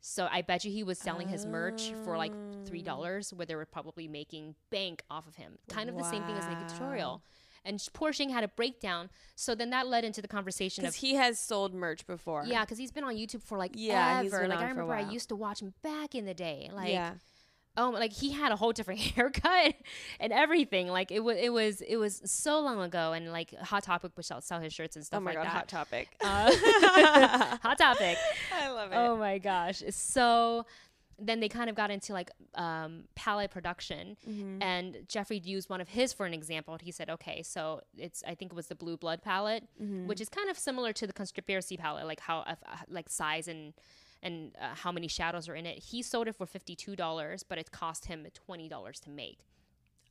So I bet you he was selling his merch for like three oh. dollars, where they were probably making bank off of him. Kind of the same thing as Naked Tutorial. And poor Shane had a breakdown. So then that led into the conversation of Because he has sold merch before. yeah, because he's been on YouTube for like Yeah, he's ever. been Like on I for a remember I used to watch him back in the day. Like yeah. Oh like he had a whole different haircut and everything like it was it was it was so long ago and like hot topic would sell, sell his shirts and stuff Oh my like god, that hot topic. Uh, hot topic I love it. oh my gosh so then they kind of got into like um, palette production Mm-hmm. and jeffree used one of his for an example he said okay so it's i think it was the blue blood palette Mm-hmm. which is kind of similar to the conspiracy palette like how uh, like size and and uh, how many shadows are in it. He sold it for $52 but it cost him $20 to make.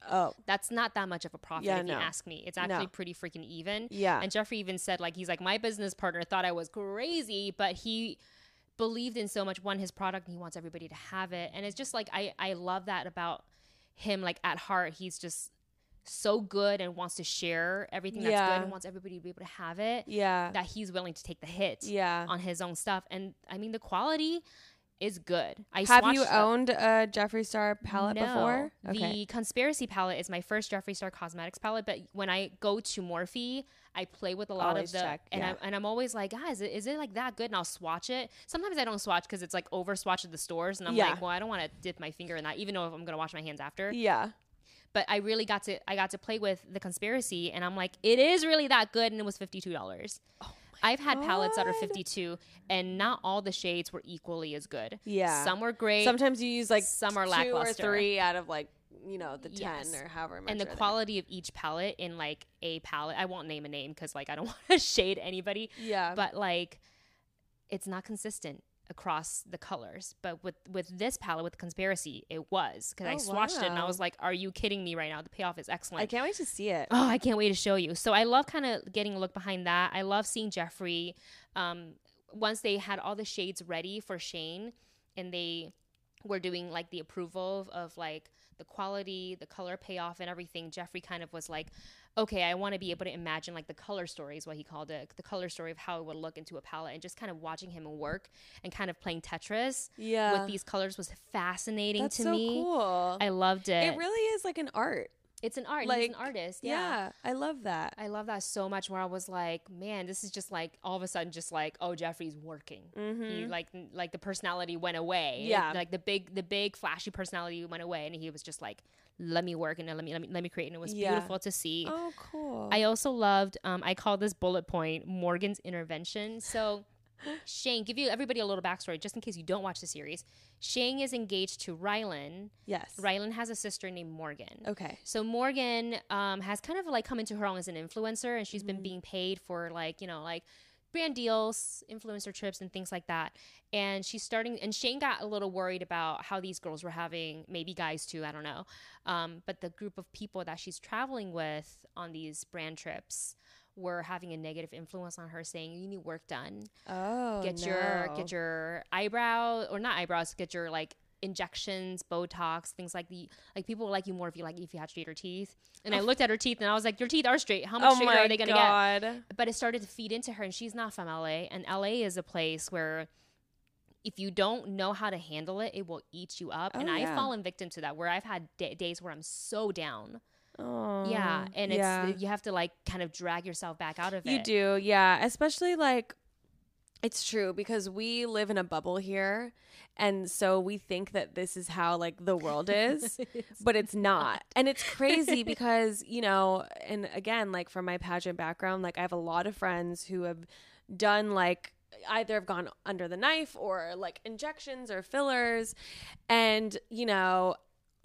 Oh, that's not that much of a profit Yeah, if no. you ask me. It's actually No. pretty freaking even. Yeah. and jeffree even said like he's like my business partner thought i was crazy but he believed in so much one his product and he wants everybody to have it. And it's just like i i love that about him like at heart. He's just so good and wants to share everything that's Yeah. good and wants everybody to be able to have it yeah. that he's willing to take the hit Yeah. on his own stuff and i mean the quality is good. I Have you owned a Jeffree Star palette no. before? The conspiracy palette is my first Jeffree Star Cosmetics palette, but when I go to Morphe, I play with a lot Always of the check, and yeah. I'm and I'm always like, guys, is it, is it like that good? And I'll swatch it. Sometimes I don't swatch because it's like over swatch at the stores, and I'm Yeah. like, well, I don't want to dip my finger in that, even though I'm gonna wash my hands after. Yeah. But I really got to I got to play with the conspiracy, and I'm like, it is really that good, and it was fifty two dollars. Oh I've had palettes that are God. 52, and not all the shades were equally as good. Yeah. Some were great. Sometimes you use like Some are two lackluster. or three out of like you know the ten Yes. or however much. and the are there. quality of each palette in like a palette i won't name a name because like i don't want to shade anybody Yeah. but like it's not consistent across the colors but with with this palette with conspiracy it was because i Oh, swatched it and i was like are you kidding me right now the payoff is excellent I can't wait to see it. Oh, I can't wait to show you. So I love kind of getting a look behind that. I love seeing Jeffree. Um, once they had all the shades ready for Shane, and they were doing like the approval of, of like the quality, the color payoff, and everything. Jeffree kind of was like, okay, I want to be able to imagine like the color story is what he called it, the color story of how it would look into a palette, and just kind of watching him work and kind of playing Tetris Yeah. with these colors was fascinating That's to so me. cool. I loved it. it really is like an art. it's an art. He's an artist. Yeah. yeah. I love that. I love that so much. Where I was like, man, this is just like all of a sudden, just like, oh, Jeffree's working. He like, like the personality went away. Mm-hmm. Yeah. like the big, the big flashy personality went away, and he was just like, let me work and let me, let me, let me create, and it was Yeah. beautiful to see. Oh, cool. I also loved. Um, I call this bullet point Morgan's intervention. So. Shane, give you everybody a little backstory just in case you don't watch the series. Shane is engaged to Ryland. yes. Ryland has a sister named Morgan. Okay. So Morgan um, has kind of like come into her own as an influencer, and she's Mm-hmm. been being paid for like you know like brand deals, influencer trips, and things like that. And she's starting, and Shane got a little worried about how these girls were having, maybe guys too, I don't know. Um, but the group of people that she's traveling with on these brand trips were having a negative influence on her, saying you need work done Oh. get your get your eyebrow or not eyebrows get your like injections botox things like the like people will like you more if you like if you had straighter teeth and i looked at her teeth and i was like your teeth are straight how much Oh straighter are they gonna get god. but it started to feed into her and she's not from la and la is a place where if you don't know how to handle it it will eat you up and Oh, i've yeah. fallen victim to that where i've had da days where i'm so down Oh. yeah and it's yeah. you have to like kind of drag yourself back out of You it You do, yeah. Especially like it's true because we live in a bubble here and so we think that this is how like the world is but it's not. And it's crazy because you know and again like from my pageant background like i have a lot of friends who have done like either have gone under the knife or like injections or fillers and you know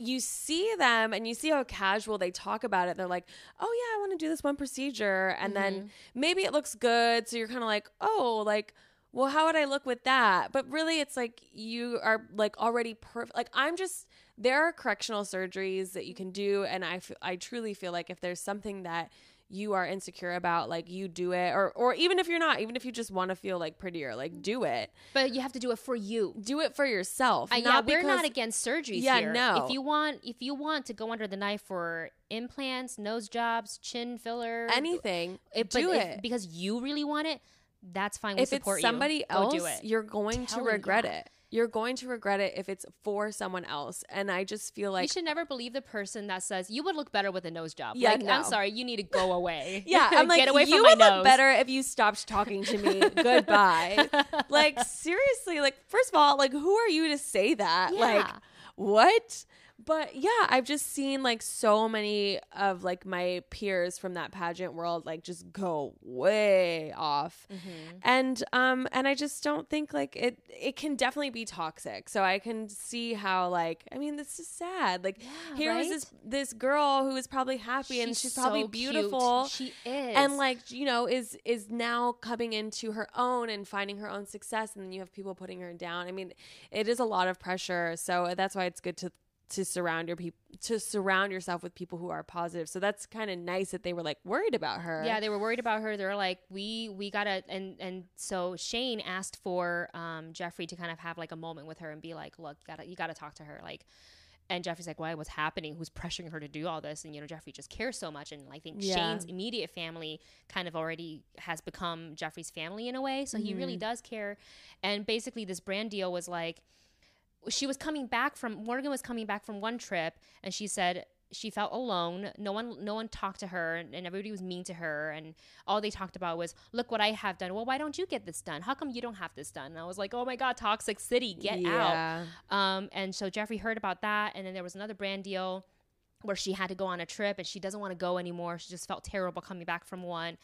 you see them and you see how casual they talk about it. They're like, oh, yeah, I want to do this one procedure. And then mm-hmm. maybe it looks good. So you're kind of like, oh, like, well, how would I look with that? But really, it's like you are like already perfect. Like, I'm just, there are correctional surgeries that you can do. And I, f- I truly feel like if there's something that you are insecure about, like you do it, or, or even if you're not, even if you just want to feel like prettier, like do it. but you have to do it for you Do it for yourself. Uh, yeah, not we're not against surgeries Yeah, here. no. If you want, if you want to go under the knife for implants, nose jobs, chin filler, anything. it, but do if- it. because you really want it. That's fine. We if support it's somebody you. else, Go do it. you're going to regret ya. it. You're going to regret it if it's for someone else. And I just feel like you should never believe the person that says you would look better with a nose job. Yeah, like, I'm sorry, you need to go away. yeah, I'm like, get away from you my would nose. look better if you stopped talking to me. Goodbye. like seriously, like first of all, like who are you to say that? Like what? But yeah, I've just seen like so many of like my peers from that pageant world like just go way off. Mm-hmm. And um and I just don't think like it it can definitely be toxic. So I can see how like I mean this is sad. Like Yeah, here was right? this this girl who is probably happy and she's probably so cute. beautiful She is, and like you know is is now coming into her own and finding her own success and then you have people putting her down i mean it is a lot of pressure so that's why it's good to to surround your people to surround yourself with people who are positive so that's kind of nice that they were like worried about her Yeah, they were worried about her. They're like, we we gotta and and so Shane asked for um Jeffree to kind of have like a moment with her and be like, look, you gotta you gotta talk to her. Like And Jeffree's like, why? What's happening? Who's pressuring her to do all this? And you know, Jeffree just cares so much, and I think Yeah. Shane's immediate family kind of already has become Jeffree's family in a way. So he Mm-hmm. really does care. And basically, this brand deal was like, she was coming back from Morgan was coming back from one trip, and she said she felt alone. No one, no one talked to her, and everybody was mean to her. And all they talked about was, "Look what I have done." Well, why don't you get this done? How come you don't have this done? And I was like, "Oh my god, Toxic City, get out!" Um, and so Jeffree heard about that, and then there was another brand deal where she had to go on a trip and she doesn't want to go anymore. She just felt terrible coming back from one.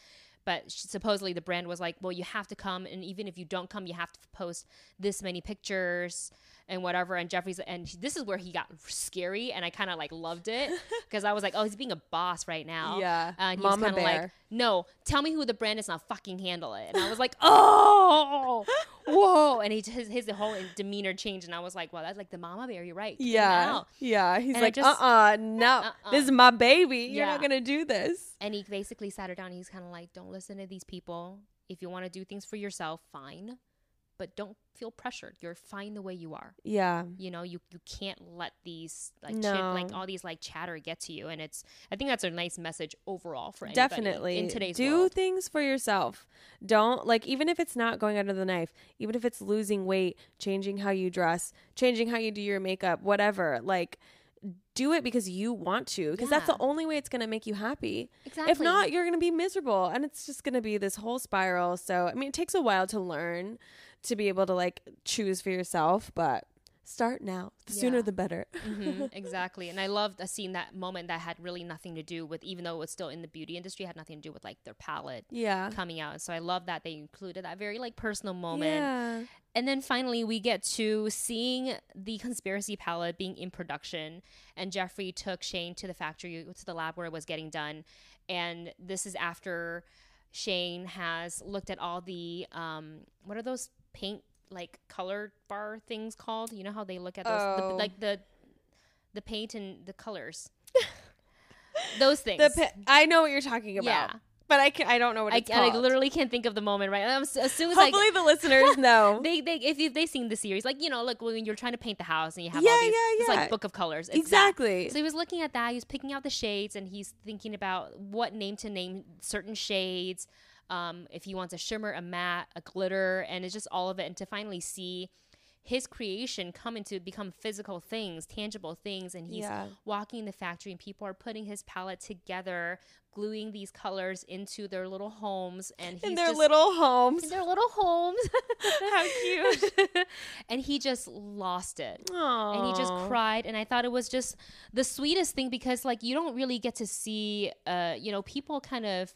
But she, supposedly the brand was like, well, you have to come, and even if you don't come, you have to post this many pictures and whatever. And Jeffree's, and this is where he got scary, and I kind of like loved it because I was like, oh, he's being a boss right now. Yeah. Uh, and he Mama was kind of like, no, tell me who the brand is, and I'll fucking handle it. And I was like, oh, whoa. And he, his, his whole demeanor changed, and I was like, well, that's like the mama bear. You're right. Yeah. out. Yeah. He's And like, uh just- uh no. Uh-uh. This is my baby. You're Yeah. not going to do this. And he basically sat her down. He's kind of like, don't listen to these people. If you want to do things for yourself, fine. But don't feel pressured. You're fine the way you are. Yeah. You know, you, you can't let these like No. like all these like chatter get to you. And it's I think that's a nice message overall for Definitely. in today's Do world. things for yourself. Don't like even if it's not going under the knife, even if it's losing weight, changing how you dress, changing how you do your makeup, whatever. Like do it because you want to because that's the only way it's going to make you happy. Exactly. If not, you're going to be miserable and it's just going to be this whole spiral. So, I mean, it takes a while to learn to be able to like choose for yourself, but start now. The sooner the better. Mhm, exactly. And I loved seeing that moment that had really nothing to do with, even though it was still in the beauty industry, had nothing to do with like their palette Yeah. coming out. So I love that they included that very like personal moment. Yeah. And then finally, we get to seeing the conspiracy palette being in production. And Jeffree took Shane to the factory, to the lab where it was getting done. And this is after Shane has looked at all the, um, what are those paint, like color bar things called? You know how they look at those, the, Oh. like the, the paint and the colors. those things. The pa- I know what you're talking about. Yeah. But I can I don't know what I, it's I called. literally can't think of the moment right now. As soon as Hopefully the listeners know. they, they if you've they seen the series, like you know, like when you're trying to paint the house and you have Yeah, all these, yeah, it's yeah. like book of colors. It's that. exactly. So he was looking at that. He was picking out the shades, and he's thinking about what name to name certain shades. Um, if he wants a shimmer, a matte, a glitter, and it's just all of it. And to finally see his creation come into become physical things, tangible things, and he's Yeah. walking the factory, and people are putting his palette together, gluing these colors into their little homes, and he's in their just, little homes. in their little homes. How cute. and he just lost it. Aww. And he just cried. And I thought it was just the sweetest thing because, like, you don't really get to see, uh, you know, people kind of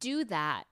do that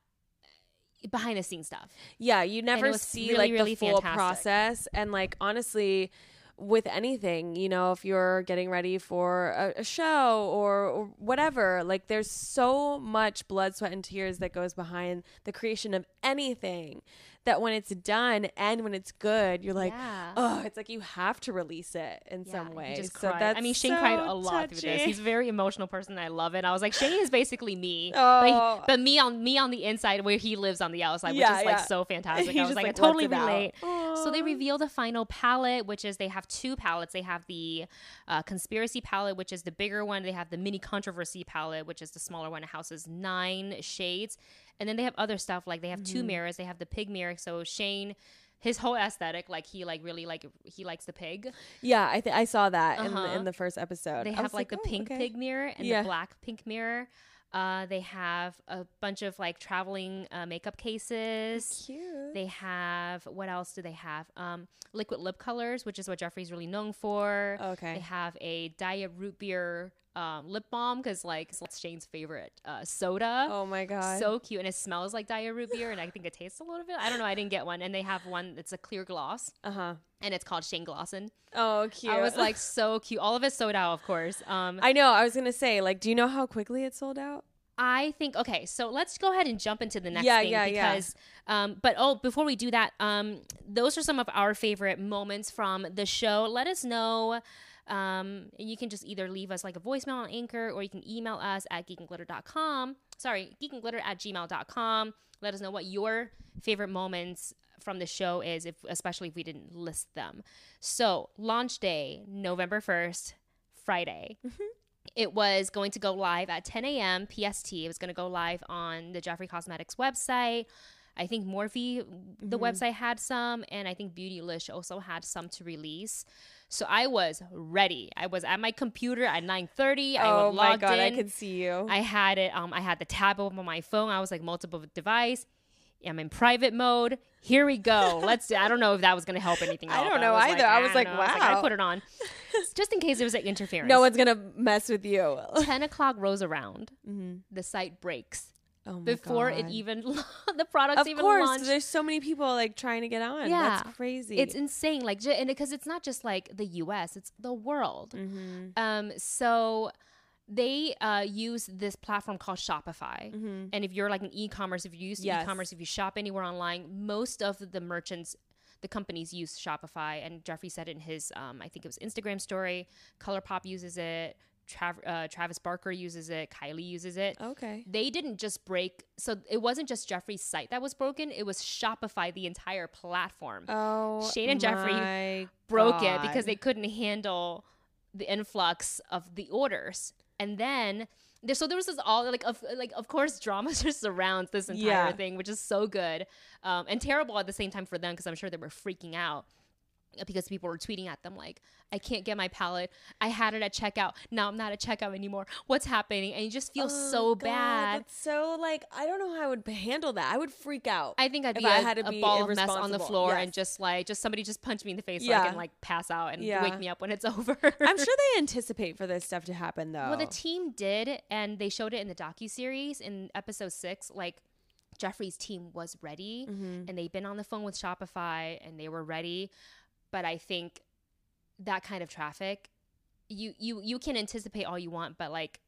behind the scenes stuff. Yeah, you never see really, like really the full fantastic. process. And like honestly, with anything, you know, if you're getting ready for a, a show or, or whatever, like there's so much blood, sweat, and tears that goes behind the creation of anything that when it's done and when it's good, you're like, Yeah. oh, it's like you have to release it in Yeah, some way. just so cried. that's I mean, Shane so cried a lot through this. He's a very emotional person. I love it. I was like, Shane is basically me, Oh. but, he- but me on me on the inside, where he lives on the outside, Yeah, which is like so fantastic. He I was just, like, like, I totally relate. So they reveal the final palette, which is they have two palettes. They have the uh, conspiracy palette, which is the bigger one. They have the mini controversy palette, which is the smaller one. It houses nine shades, and then they have other stuff like they have Mm-hmm. two mirrors. They have the pig mirror. So Shane. His whole aesthetic, like he like really like he likes the pig. Yeah, I th- I saw that in, Uh-huh. the, in the first episode. They I have was like, the oh, pink okay. pig mirror and Yeah. the black pink mirror. Uh, they have a bunch of like traveling uh, makeup cases. Cute. They have what else do they have? Um, liquid lip colors, which is what Jeffree's really known for. Okay. They have a diet root beer um, lip balm because like it's Shane's favorite uh, soda. oh my god. So cute, and it smells like diet root beer, and I think it tastes a little bit. I don't know. I didn't get one, and they have one that's a clear gloss, uh huh. and it's called Shane Glosson. Oh, cute. I was like so cute. All of it sold out, of course. Um, I know. I was gonna say, like, do you know how quickly it sold out? I think okay, so let's go ahead and jump into the next Yeah, thing yeah, yeah. because um but oh before we do that, um those are some of our favorite moments from the show. Let us know um you can just either leave us like a voicemail on Anchor or you can email us at geekandglitter.com. Sorry, geekandglitter at gmail.com. Let us know what your favorite moments from the show is if especially if we didn't list them. So, launch day, November 1st, Friday. It was going to go live at 10 a.m. PST. It was going to go live on the Jeffree Cosmetics website. I think Morphe, the website had some, and I think Beautylish also had some to release. So I was ready. I was at my computer at 9:30. I oh was my logged god, I in. can see you. I had it. Um, I had the tab open on my phone. I was like multiple device. I'm in private mode. Here we go. Let's. I don't know if that was going to help anything. I don't know either. I was like, know. I wow. put it on just in case there was like interference. no one's gonna mess with you. 10 o'clock rolls around. The site breaks Oh before it even the products Of even course, launched. there's so many people like trying to get on. Yeah. that's crazy. It's insane, like, and because it's not just like the U.S., it's the world. Mm-hmm. Um, so they uh, use this platform called Shopify, and if you're like an e-commerce, if you use Mm-hmm. Yes. e-commerce, if you shop anywhere online, most of the merchants. The companies use Shopify, and Jeffree said in his, um, I think it was Instagram story. ColourPop uses it. Trav- uh, Travis Barker uses it. Kylie uses it okay. they didn't just break so it wasn't just jeffree's site that was broken it was shopify the entire platform Oh, Shane and Jeffree broke it because they couldn't handle the influx of the orders and then there, so there was this all like of like of course drama just surrounds this entire Yeah. thing which is so good um, and terrible at the same time for them because i'm sure they were freaking out because people were tweeting at them like i can't get my palette i had it at checkout now i'm not at checkout anymore what's happening and you just feel Oh, so God, bad that's so like I don't know how I would handle that. I would freak out. I think I'd if be I a, had to a be ball of mess on the floor Yes. and just like just somebody just punch me in the face so Yeah. I can like pass out and Yeah. wake me up when it's over. I'm sure they anticipate for this stuff to happen though. Well, the team did, and they showed it in the docu series in episode six. Like Jeffree's team was ready, Mm-hmm. and they've been on the phone with Shopify, and they were ready. But I think that kind of traffic, you you you can anticipate all you want, but like.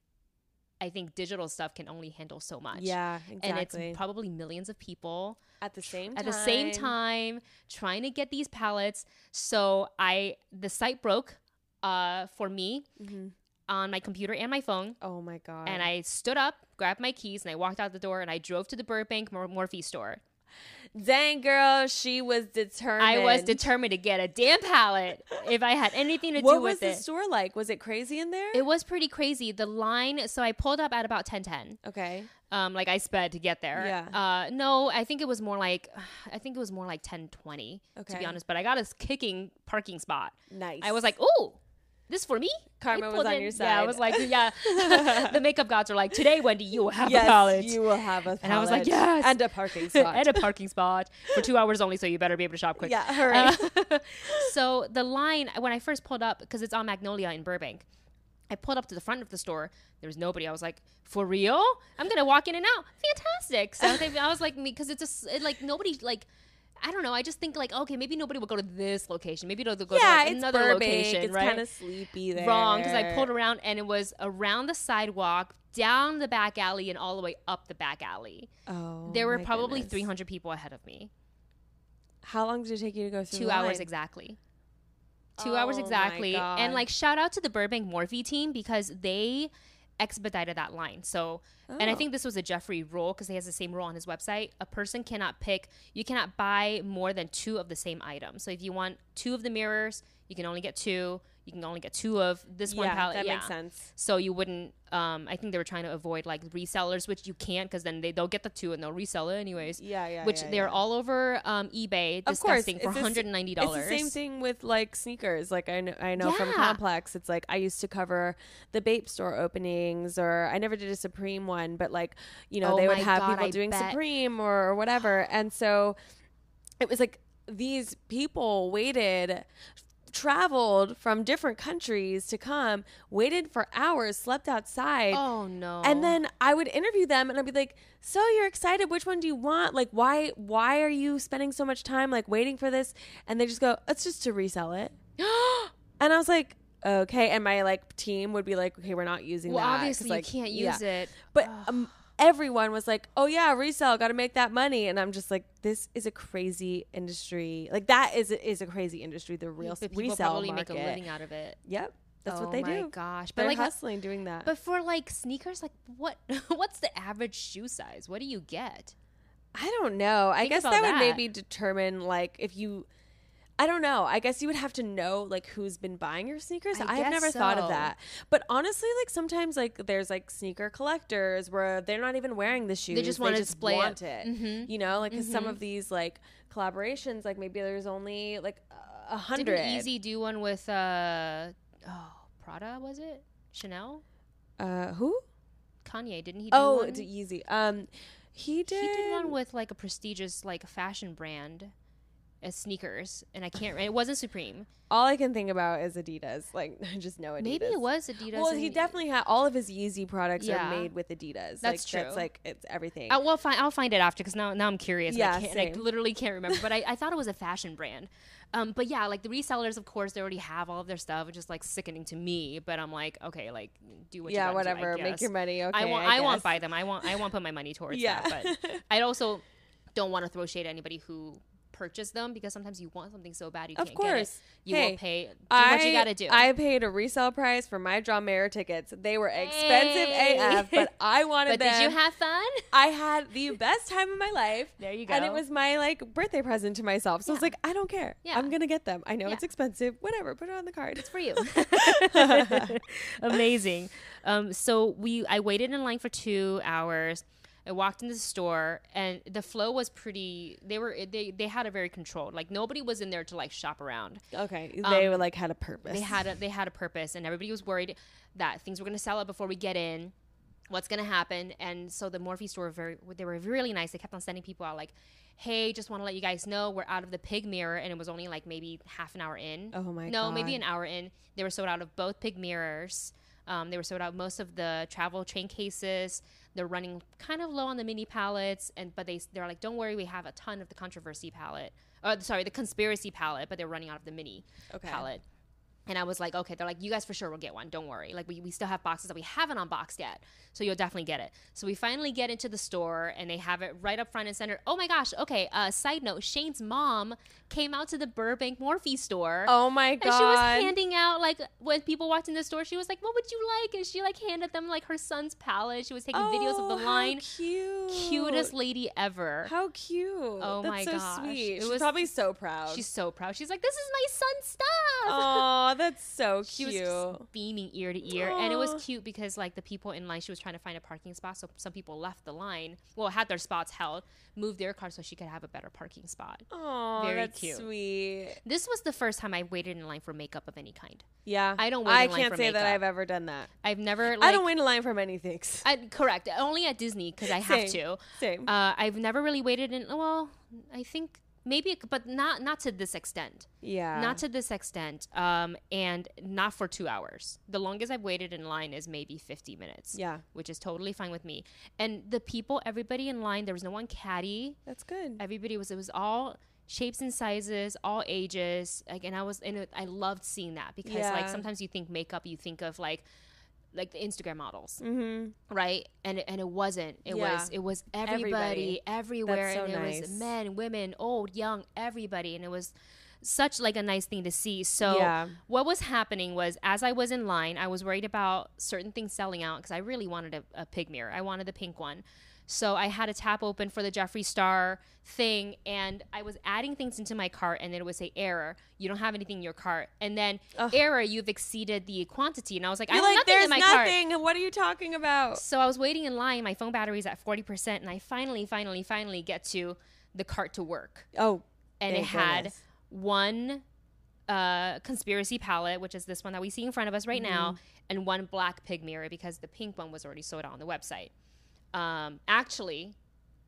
I think digital stuff can only handle so much. yeah, exactly. And it's probably millions of people at the same at time. the same time trying to get these palettes. So I the site broke uh, for me Mhm. on my computer and my phone. Oh my god. And I stood up, grabbed my keys, and I walked out the door and I drove to the Burbank Mor- Morphe store. Dang girl, she was determined. I was determined to get a damn palette if I had anything to do with it. What was the store like? Was it crazy in there? It was pretty crazy. The line, so I pulled up at about 1010. okay. Um, like I sped to get there. Yeah. Uh, no, I think it was more like, I think it was more like 1020 to Okay. be honest. But I got a kicking parking spot. Nice. I was like, "Ooh, this for me." Karma was on in- your side. Yeah, I was like, "Yeah." the makeup gods are like, "Today, Wendy, you will have yes, a palette you will have a And I was like, yes. and a parking spot. and a parking spot for two hours only, so you better be able to shop quick." yeah, hurry. Uh, so the line when I first pulled up because it's on Magnolia in Burbank. I pulled up to the front of the store. There was nobody. I was like, "For real? I'm gonna walk in and out. Fantastic!" So I was like, "Me," because it's just it, like nobody like. I don't know. I just think like, okay, maybe nobody will go to this location. Maybe they'll go to like, another Burbank. location, it's right? kind of sleepy there. wrong because I pulled around and it was around the sidewalk, down the back alley, and all the way up the back alley. Oh, there were probably goodness. 300 people ahead of me. How long did it take you to go through? Two hours exactly. Two hours Oh my exactly. And like, shout out to the Burbank Morphe team because they expedited that line. So, and I Oh. think this was a Jeffree rule because he has the same rule on his website. A person cannot pick, you cannot buy more than two of the same item. So if you want two of the mirrors, you can only get two. You can only get two of this one yeah, palette. that yeah. makes sense. So you wouldn't. Um, I think they were trying to avoid like resellers, which you can't because then they they'll get the two and they'll resell it anyways. Yeah, yeah. which yeah, they're all over um, eBay Of course, for the 190 dollars. same thing with like sneakers. Like I know, I know from Complex, it's like I used to cover the Bape store openings, or I never did a Supreme one, but like you know Oh they would have God, people I doing bet. Supreme or, or whatever, and so it was like these people waited traveled from different countries to come waited for hours slept outside Oh no! and then I would interview them and I'd be like, "So you're excited? Which one do you want? Like why why are you spending so much time like waiting for this?" And they just go, "It's just to resell it." And I was like, "Okay." And my like team would be like, "Okay, we're not using that. well, that." obviously like, you can't yeah. use it. But um, everyone was like, "Oh yeah, resell, got to make that money." And I'm just like, "This is a crazy industry. Like that is is a crazy industry. The real But people resell probably market. make a living out of it. Yep, that's oh what they do. Oh my. Gosh, but They're like, uh, hustling doing that. but for like sneakers, like what? what's the average shoe size? What do you get? I don't know. I guess about that, would maybe determine like if you. I don't know. I guess you would have to know like who's been buying your sneakers. I I, have never thought of that. But honestly, like sometimes like there's like sneaker collectors where they're not even wearing the shoes. They just wanna display it. want it. Mhm. You know, like 'cause some of these like collaborations, like maybe there's only like a hundred. Easy do one with uh oh Prada was it Chanel Uh, who? Kanye didn't he? Do Oh, Yeezy. Um, he did. he did one with like a prestigious like fashion brand, as sneakers, and I can't. It wasn't Supreme. All I can think about is Adidas. Like, I just know Adidas. Maybe it was Adidas. Well, he definitely had all of his Yeezy products Yeah. are made with Adidas. That's like, true. That's like it's everything. I, well, fine. I'll find it after because now, now I'm curious. and Yeah, I, can't, and I literally can't remember. But I, I thought it was a fashion brand. Um, but yeah, like the resellers, of course, they already have all of their stuff, which is like sickening to me. But I'm like, okay, like do what. yeah, you gotta do, whatever. Make your money. Okay. I want. I, won't buy them. I want. I won't put my money towards Yeah. that. But I also don't want to throw shade at anybody who purchased them because sometimes you want something so bad you Of can't get it. course. You Hey, will pay. Do I, what you got to do. I paid a resale price for my John Mayer tickets. They were expensive Hey. AF, but I wanted but them. did you have fun? I had the best time of my life. There you go. And it was my like birthday present to myself. So I was like, I don't care. Yeah. I'm gonna get them. I know Yeah. it's expensive. Whatever. Put it on the card. It's for you. Amazing. Um, so we, I waited in line for two hours. I walked into the store, and the flow was pretty. They were they they had a very controlled. Like nobody was in there to like shop around. Okay. They Um, were like had a purpose. They had a they had a purpose, and everybody was worried that things were going to sell out before we get in. What's going to happen? And so the Morphe store were very they were really nice. They kept on sending people out like, "Hey, just want to let you guys know we're out of the pig mirror," and it was only like maybe half an hour in. Oh my god. no, maybe an hour in. They were sold out of both pig mirrors. Um, they were sold out most of the travel train cases. They're running kind of low on the mini palettes, and but they they're like, don't worry, we have a ton of the controversy palette. Uh, sorry, the conspiracy palette, but they're running out of the mini Okay. palette. And I was like, okay, they're like, you guys for sure will get one. Don't worry. Like, we, we still have boxes that we haven't unboxed yet. So you'll definitely get it. So we finally get into the store and they have it right up front and center. Oh my gosh. Okay. Uh, side note Shane's mom came out to the Burbank Morphe store. Oh my god. And she was handing out like when people walked in the store, she was like, "What would you like?" And she like handed them like her son's palette. She was taking videos of Oh, the how line. Cute. Cutest lady ever. How cute. Oh That's my so gosh. sweet. It She's was- probably so proud. She's so proud. She's like, "This is my son's stuff." Oh, that's so cute. she was just beaming ear to ear and it was cute because like the people in line she was trying to find a parking spot so some people left the line well had their spots held moved their car so she could have a better parking spot Oh, Very that's cute. sweet. this was the first time i waited in line for makeup of any kind Yeah. I don't wait I in line can't say that. I've ever done that. i've never like I don't wait in line for many things. I, correct only at disney because i have Same. to Same. uh, i've never really waited in well i think maybe but not not to this extent yeah. not to this extent um, and not for two hours the longest i've waited in line is maybe 50 minutes Yeah. which is totally fine with me and the people everybody in line there was no one catty That's good. everybody was it was all shapes and sizes all ages like and i was and i loved seeing that because like sometimes you think makeup you think of like like the instagram models Mm-hmm. right and it, and it wasn't it Yeah. was it was everybody, Everybody. everywhere so and it nice. was men women old young everybody and it was such like a nice thing to see so Yeah. what was happening was as i was in line i was worried about certain things selling out because i really wanted a, a pig mirror i wanted the pink one so i had a tab open for the jeffree star thing and i was adding things into my cart and then it would say error you don't have anything in your cart and then Ugh. error you've exceeded the quantity and i was like i You're have like, nothing there's in my cart nothing. What are you talking about? so I was waiting in line. My phone battery's at 40%, and I finally, finally, finally get to the cart to work. Oh, And it had goodness. one uh, conspiracy palette, which is this one that we see in front of us right now, Mm-hmm. and one black pig mirror because the pink one was already sold out on the website. Um, actually,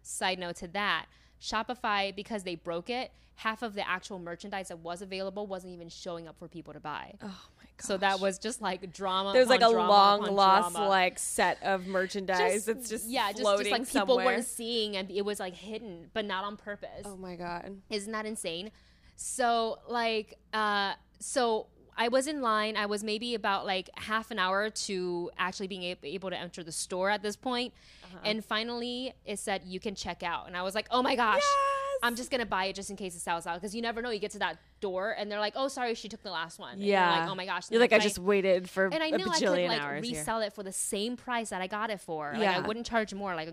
side note to that, Shopify, because they broke it, half of the actual merchandise that was available wasn't even showing up for people to buy. oh my god. So that was just like drama. there's like a long lost drama like set of merchandise that's just yeah, just, floating just like people weren't seeing and it was like hidden, but not on purpose. oh my god. Isn't that insane? So like, uh, so I was in line. I was maybe about like half an hour to actually being able to enter the store at this point. Uh-huh. and finally it said you can check out, and I was like, oh my gosh. Yes! I'm just gonna buy it just in case it sells out because you never know. You get to that door and they're like, "Oh, sorry, she took the last one." And you're Yeah. like, oh my gosh. You're like, I And just waited for and I knew I could like hours here. resell it for the same price that I got it for. Like Yeah. I wouldn't charge more. Like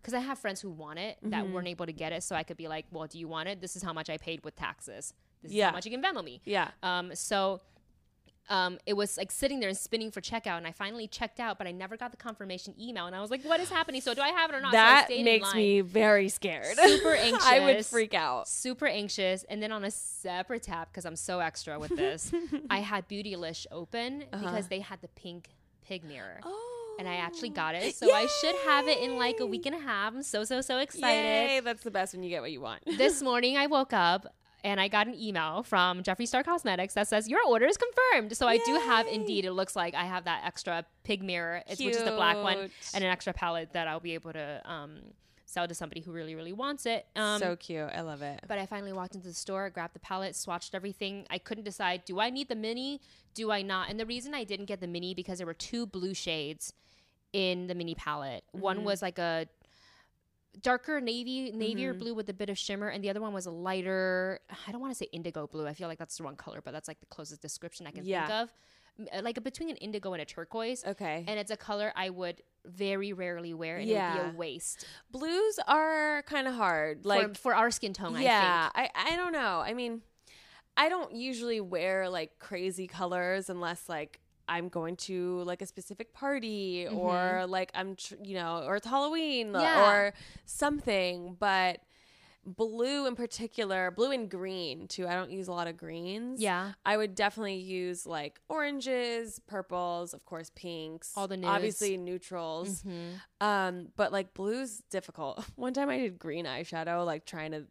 because I have friends who want it that Mm-hmm. weren't able to get it, so I could be like, well, do you want it? This is how much I paid with taxes. This is Yeah. how much you can Venmo me. Yeah. Um, so um, it was like sitting there and spinning for checkout, and I finally checked out, but I never got the confirmation email, and I was like, "What is happening? So do I have it or not?" So that in makes me very scared. Super anxious. I would freak out. super anxious, and then on a separate tab because I'm so extra with this, I had Beautylish open because they had the pink pig mirror. Uh-huh. Oh. And I actually got it, so I should have it in like a week and a half. I'm so so so excited. Yay, that's the best when you get what you want. this morning I woke up and I got an email from Jeffree Star Cosmetics that says your order is confirmed. So I do have indeed. It looks like I have that extra pig mirror, it's, which is the black one, and an extra palette that I'll be able to um, sell to somebody who really really wants it. Um, so cute. I love it. but I finally walked into the store, grabbed the palette, swatched everything. I couldn't decide do I need the mini? Do I not? And the reason I didn't get the mini because there were two blue shades in the mini palette. One was like a darker navy, navy or blue with a bit of shimmer, and the other one was a lighter. I don't want to say indigo blue. I feel like that's the wrong color, but that's like the closest description I can think of. Uh, Like a, between an indigo and a turquoise. Okay. And it's a color I would very rarely wear, and it would be a waste Blues are kind of hard. Like for, for our skin tone. I think. yeah, I, I don't know. I mean, I don't usually wear like crazy colors unless like I'm going to like a specific party or like I'm tr- you know or it's Halloween Yeah. or something. But blue in particular, blue and green too. I don't use a lot of greens. Yeah. I would definitely use like oranges, purples, of course, pinks, All the nudes. obviously neutrals. Mhm. Um, but like blue's difficult. One time I did green eyeshadow, like trying to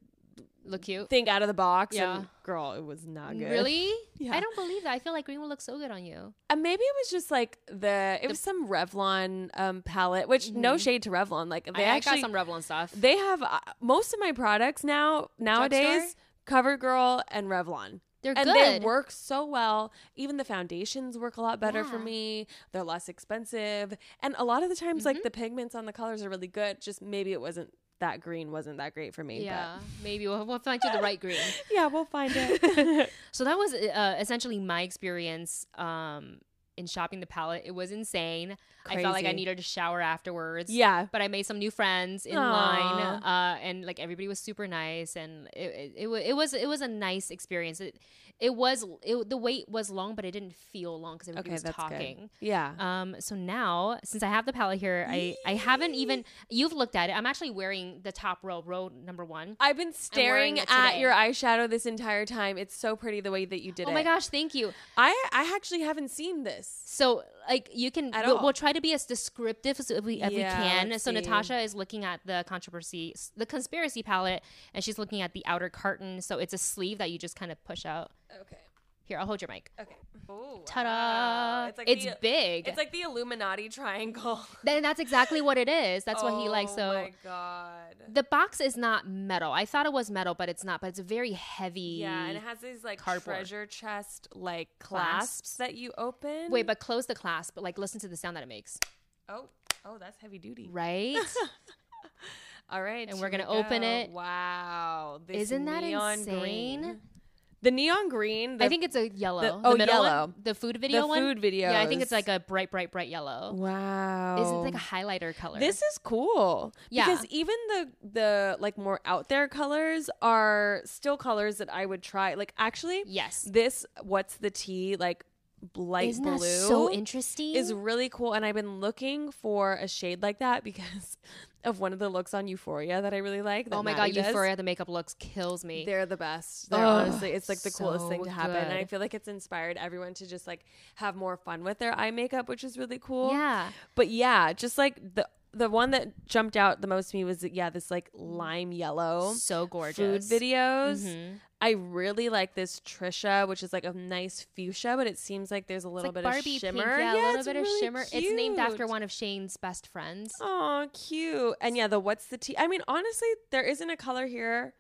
Look cute. think out of the box. Yeah. And girl, it was not good. Really? Yeah. I don't believe that. I feel like green will look so good on you. And maybe it was just like the it was some Revlon um palette, which no shade to Revlon. Like they Mm-hmm. I, actually I got some Revlon stuff. they have uh, most of my products now nowadays CoverGirl and Revlon. They're and good. they work so well. Even the foundations work a lot better for me. They're less expensive. And a lot of the times Mm-hmm. like the pigments on the colors are really good. Just maybe it wasn't that green wasn't that great for me. yeah, maybe we'll, we'll find you the right green. Yeah, we'll find it. So that was uh, essentially my experience um, in shopping the palette. It was insane. I felt like I needed to shower afterwards. yeah. But I made some new friends in Aw. line, uh, and like everybody was super nice, and it it, it, it was it was a nice experience. It it was it, the wait was long, but it didn't feel long because everybody Okay, was talking. good. Yeah. Um, so now, since I have the palette here, I, I haven't even you've looked at it. I'm actually wearing the top row, row number one. I've been staring at your eyeshadow this entire time. It's so pretty the way that you did Oh it. my gosh, thank you. I I actually haven't seen this. So like you can At we'll, we'll try to be as descriptive as we, as we can. So see. Natasha is looking at the controversy, the conspiracy palette, and she's looking at the outer carton. So it's a sleeve that you just kind of push out. Okay. Here, I'll hold your mic. Okay. Ooh, Ta-da! wow. It's, It's the, big. It's like the Illuminati triangle. then that's exactly what it is. That's what he likes. Oh So my god. the box is not metal. I thought it was metal, but it's not. But it's very heavy. Yeah, and it has these like cardboard. treasure chest like clasps, Clasps. that you open. Wait, but close the clasp. But like, listen to the sound that it makes. oh, oh, that's heavy duty. Right? All right, And we're gonna we open it. Wow, this Isn't that neon insane? Green. The neon green. The, I think it's a yellow. the- The, oh, middle yellow. One, the food video the one. food video. Yeah, I think it's like a bright, bright, bright yellow. wow. Isn't it like a highlighter color? This is cool. Yeah. Because even the the like more out there colors are still colors that I would try. Like actually yes. this what's the tea like light Isn't blue that so interesting? is really cool and I've been looking for a shade like that because of one of the looks on Euphoria that I really like. oh my Maddy god, does. Euphoria! The makeup looks kills me. They're the best. They're Ugh, honestly, it's like the coolest thing to happen. And I feel like it's inspired everyone to just like have more fun with their eye makeup, which is really cool. yeah. But yeah, just like the the one that jumped out the most to me was yeah, this like lime yellow So gorgeous food videos. Mhm. I really like this Trisha, which is like a nice fuchsia, but it seems like there's a little like bit Barbie of shimmer. pink. Yeah, a little bit of really shimmer. It's named after one of Shane's best friends. Oh, cute. And yeah, the what's the tea? I mean, honestly, there isn't a color here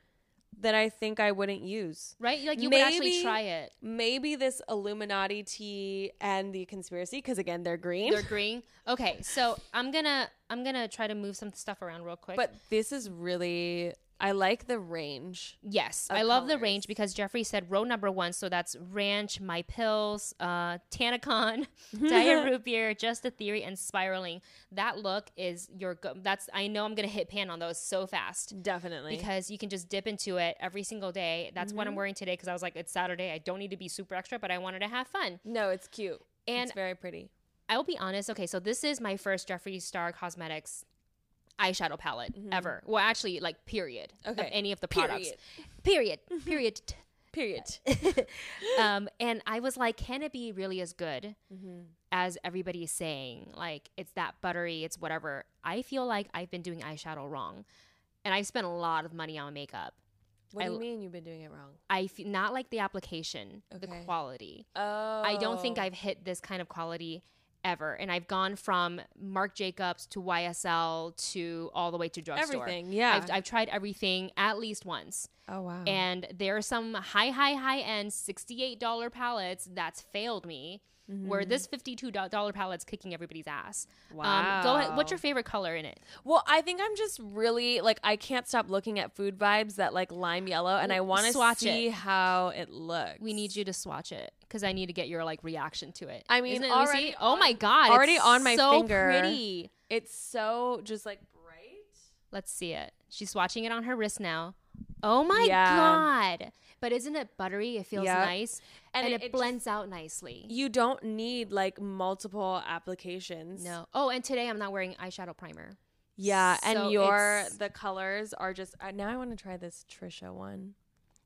that I think I wouldn't use. Right? Like you would actually try it. Maybe this Illuminati tea and the conspiracy, because again, they're green. They're green. Okay, so I'm gonna I'm gonna try to move some stuff around real quick. but this is really I like the range. Yes, I love the range because Jeffree said row number one, so that's Ranch, My Pills, uh, Tanacon, Diet Root Beer, Just a Theory, and Spiraling. That look is your go- that's I know I'm gonna hit pan on those so fast Definitely. because you can just dip into it every single day. That's what I'm wearing today because I was like it's Saturday. I don't need to be super extra, but I wanted to have fun. no, it's cute. And it's very pretty. I'll be honest. Okay, so this is my first Jeffree Star Cosmetics eyeshadow palette ever. Well, actually, like period. Of Mm-hmm. Any of the products. Period. Period. Period. um, and I was like, can it be really as good Mm-hmm. as everybody is saying? Like, it's that buttery, it's whatever. I feel like I've been doing eyeshadow wrong, and I've spent a lot of money on makeup. What do I- you mean you've been doing it wrong? I not like the application, the quality. Oh. I don't think I've hit this kind of quality ever. And I've gone from Marc Jacobs to YSL to all the way to drugstore. everything. Yeah. I've, I've tried everything at least once. oh wow. And there are some high, high, high end $68 palettes that's failed me. Where Mm-hmm. this $52 do- palette's kicking everybody's ass. wow. Um, go ahead. What's your favorite color in it? Well, I think I'm just really like I can't stop looking at food vibes that like lime yellow, and I want to Swatch see it. how it looks. We need you to swatch it because I need to get your like reaction to it. I mean, Isn't it- already see. oh my god, already on my so finger. Pretty. It's so just like bright. Let's see it. She's swatching it on her wrist now. Oh my Yeah. god! But isn't it buttery? It feels nice, And and, it- it, it just- blends out nicely. You don't need like multiple applications. no. Oh, and today I'm not wearing eyeshadow primer. Yeah, So and your the colors are just. Uh, now I want to try this Trisha one.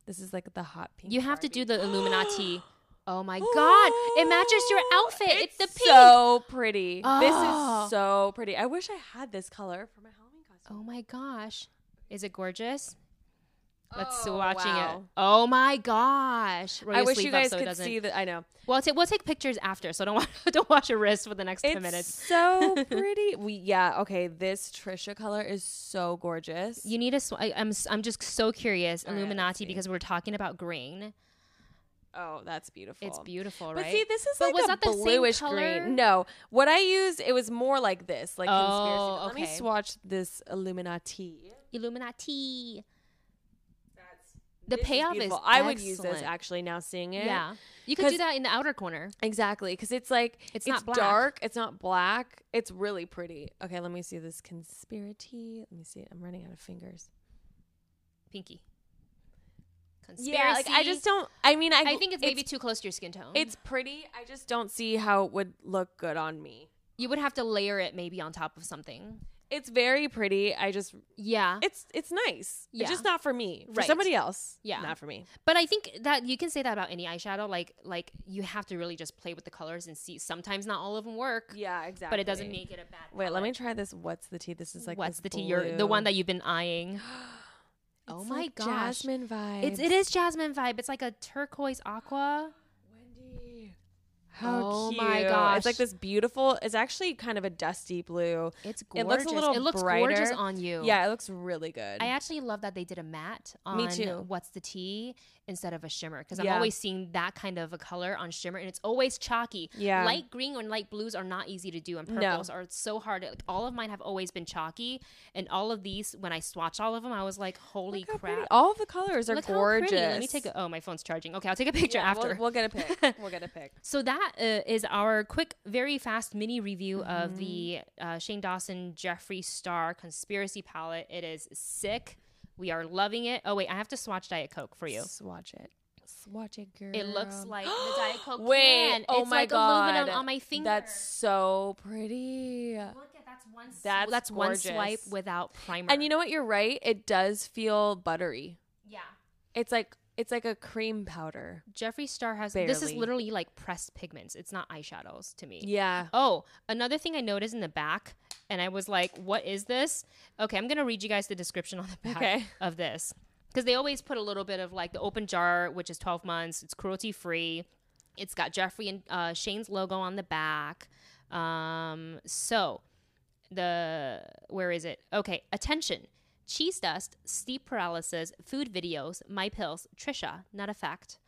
This is like the hot pink. You have to do the Illuminati. Oh my god! It matches your outfit. It's, the pink. So pretty. This Oh. is ah. so pretty. I wish I had this color for my Halloween costume. oh my gosh! Is it gorgeous? Let's Oh, watching wow. it. Oh my gosh! Roll I wish you guys so could see that. I know. Well, ta- we'll take pictures after, so don't wa- don't wash your wrist for the next ten It's minutes. so pretty. We yeah. Okay, this Trisha color is so gorgeous. You need a. Sw- I, I'm s- I'm just so curious, All right, Illuminati, see. because we're talking about green. Oh, that's beautiful. It's beautiful, But right? see, this is But like was a that the same bluish color? green. No, what I used it was more like this, like Oh, conspiracy. Let me swatch this Illuminati. Illuminati. That's The this payoff is beautiful. I would use this actually now seeing it. Yeah, you could do that in the outer corner. Exactly, because it's like It's not black. dark. It's not black. It's really pretty. Okay, let me see this conspiracy. Let me see. I'm running out of fingers. Pinky. Conspiracy. Yeah, like I just don't. I mean, I I think it's maybe too close to your skin tone. it's pretty. I just don't see how it would look good on me. you would have to layer it maybe on top of something. It's very pretty. I just Yeah, it's it's nice. Yeah. It's just not for me. For Right. somebody else. Yeah. Not for me. but I think that you can say that about any eyeshadow. Like like you have to really just play with the colors and see. Sometimes not all of them work, Yeah, exactly. but it doesn't make it a bad. Wait, let me try this. What's the tea? This is like What's the tea? You're the one that you've been eyeing. oh my like gosh. jasmine vibe. It's it is jasmine vibe. It's like a turquoise aqua. How Oh cute. my gosh. It's like this beautiful. It's actually kind of a dusty blue. It's It gorgeous. looks a little It looks brighter. gorgeous on you. Yeah, it looks really good. I actually love that they did a matte on Me too. What's the Tea instead of a shimmer because I'm always seeing that kind of a color on shimmer and it's always chalky. Yeah. Light green or light blues are not easy to do and No. purples are so hard. Like, all of mine have always been chalky and all of these when I swatched all of them I was like holy crap. pretty. All of the colors are Look gorgeous. Let me take a, oh my phone's charging. Okay, I'll take a picture Yeah, after. We'll, we'll get a pic. we'll get a pic. So that uh, is our quick, very fast mini review of Mm-hmm. the uh, Shane Dawson Jeffree Star Conspiracy Palette. It is sick. We are loving it. Oh wait, I have to swatch Diet Coke for you. Swatch it. Swatch it, girl. It looks like the Diet Coke Wait. can. Oh it's my like god. aluminum on my finger. That's so pretty. Look at that's one. sw- That's that's one swipe without primer. And you know what? You're right. It does feel buttery. yeah. It's like it's like a cream powder. Jeffree Star has this is literally like pressed pigments. It's not eyeshadows to me. Yeah. Oh, another thing I noticed in the back, and I was like, what is this? Okay, I'm going to read you guys the description on the back Okay. of this. Because they always put a little bit of like the open jar, which is 12 months, it's cruelty free. It's got Jeffree and uh, Shane's logo on the back. Um, so, the where is it? Okay, attention. Cheese dust, sleep paralysis, food videos, my pills, Trisha, not a fact.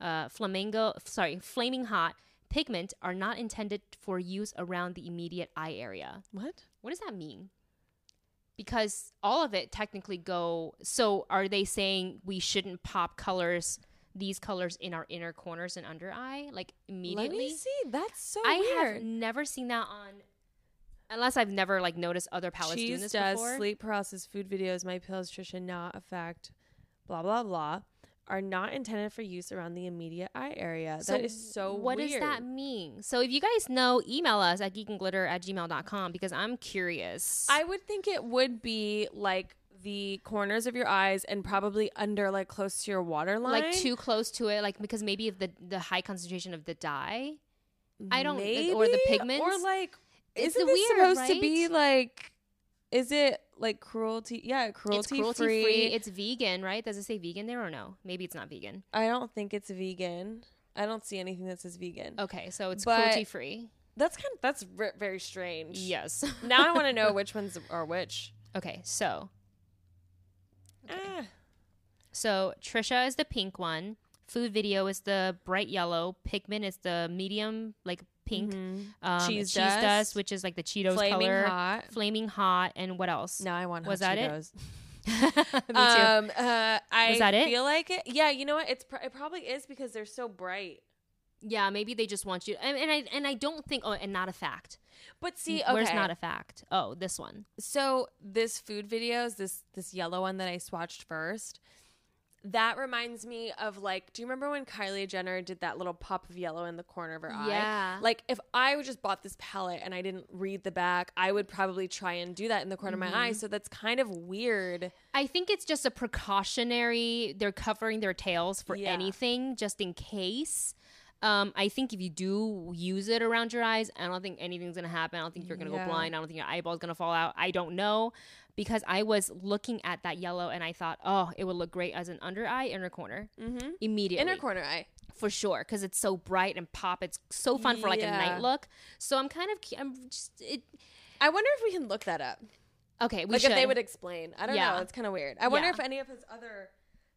Uh, flamingo, sorry, flaming hot, pigment are not intended for use around the immediate eye area. What? What does that mean? because all of it technically go. So are they saying we shouldn't pop colors? These colors in our inner corners and under eye, like immediately. Let me see. That's so I weird. have never seen that on, unless I've never like noticed other palettes doing this does before. sleep paralysis food videos. My pills nutrition not affect. Blah blah blah. Are not intended for use around the immediate eye area. that is so What weird. does that mean? So if you guys know, email us at geekandglitter at gmail.com because I'm curious. I would think it would be like the corners of your eyes and probably under like close to your waterline. like too close to it, like because maybe of the the high concentration of the dye. I don't- or the Maybe? pigments? Or like It's isn't weird, supposed to be like is it like cruelty yeah, cruelty, it's cruelty free. free. It's vegan, right? Does it say vegan there or no? Maybe it's not vegan. I don't think it's vegan. I don't see anything that says vegan. Okay, so it's But- cruelty free. That's kind of that's ver- very strange. Yes. now I want to know which ones are which. okay, so Ah. So Trisha is the pink one. Food video is the bright yellow. Pigment is the medium, like pink. Um, Cheese cheese dust. dust, which is like the Cheetos Flaming color. hot. Flaming hot, and what else? No, I want Was hot that it? Me too. Um, uh, I Was that it? feel like it. Yeah, you know what? It's pr- it probably is because they're so bright. yeah, maybe they just want you. And, and I and I don't think. Oh, and not a fact. But see, okay. Where's not a fact? Oh, this one. so this food videos, this this yellow one that I swatched first, that reminds me of like, do you remember when Kylie Jenner did that little pop of yellow in the corner of her eye? Yeah. Like if I just bought this palette and I didn't read the back, I would probably try and do that in the corner of my eye. So that's kind of weird. I think it's just a precautionary. They're covering their tails for Yeah. anything, just in case. Um, I think if you do use it around your eyes, I don't think anything's gonna happen. I don't think you're gonna Yeah. go blind. I don't think your eyeball's gonna fall out. I don't know because I was looking at that yellow and I thought, oh, it would look great as an under eye, inner corner, mm-hmm. immediately, Inner corner eye. for sure, because it's so bright and pop. It's so fun for like a night look. So I'm kind of, I'm just it. I wonder if we can look that up. Okay, we like should. if they would explain. I don't Yeah. know. It's kind of weird. I wonder Yeah. if any of his other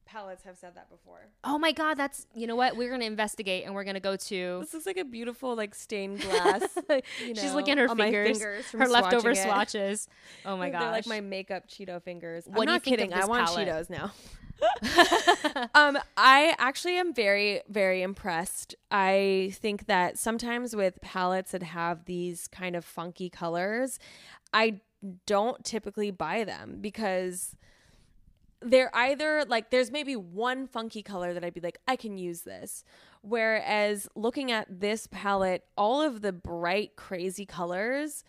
palettes have said that before. oh my god, that's you know what? We're gonna investigate and we're gonna go to This looks like a beautiful like stained glass. you She's know, looking at her fingers, fingers from her leftover it. swatches. Oh my god, They're like my makeup Cheeto fingers. What I'm you not kidding. I want palette? Cheetos now. um, I actually am very, very impressed. I think that sometimes with palettes that have these kind of funky colors, I don't typically buy them because they're either like there's maybe one funky color that I'd be like I can use this whereas looking at this palette all of the bright crazy colors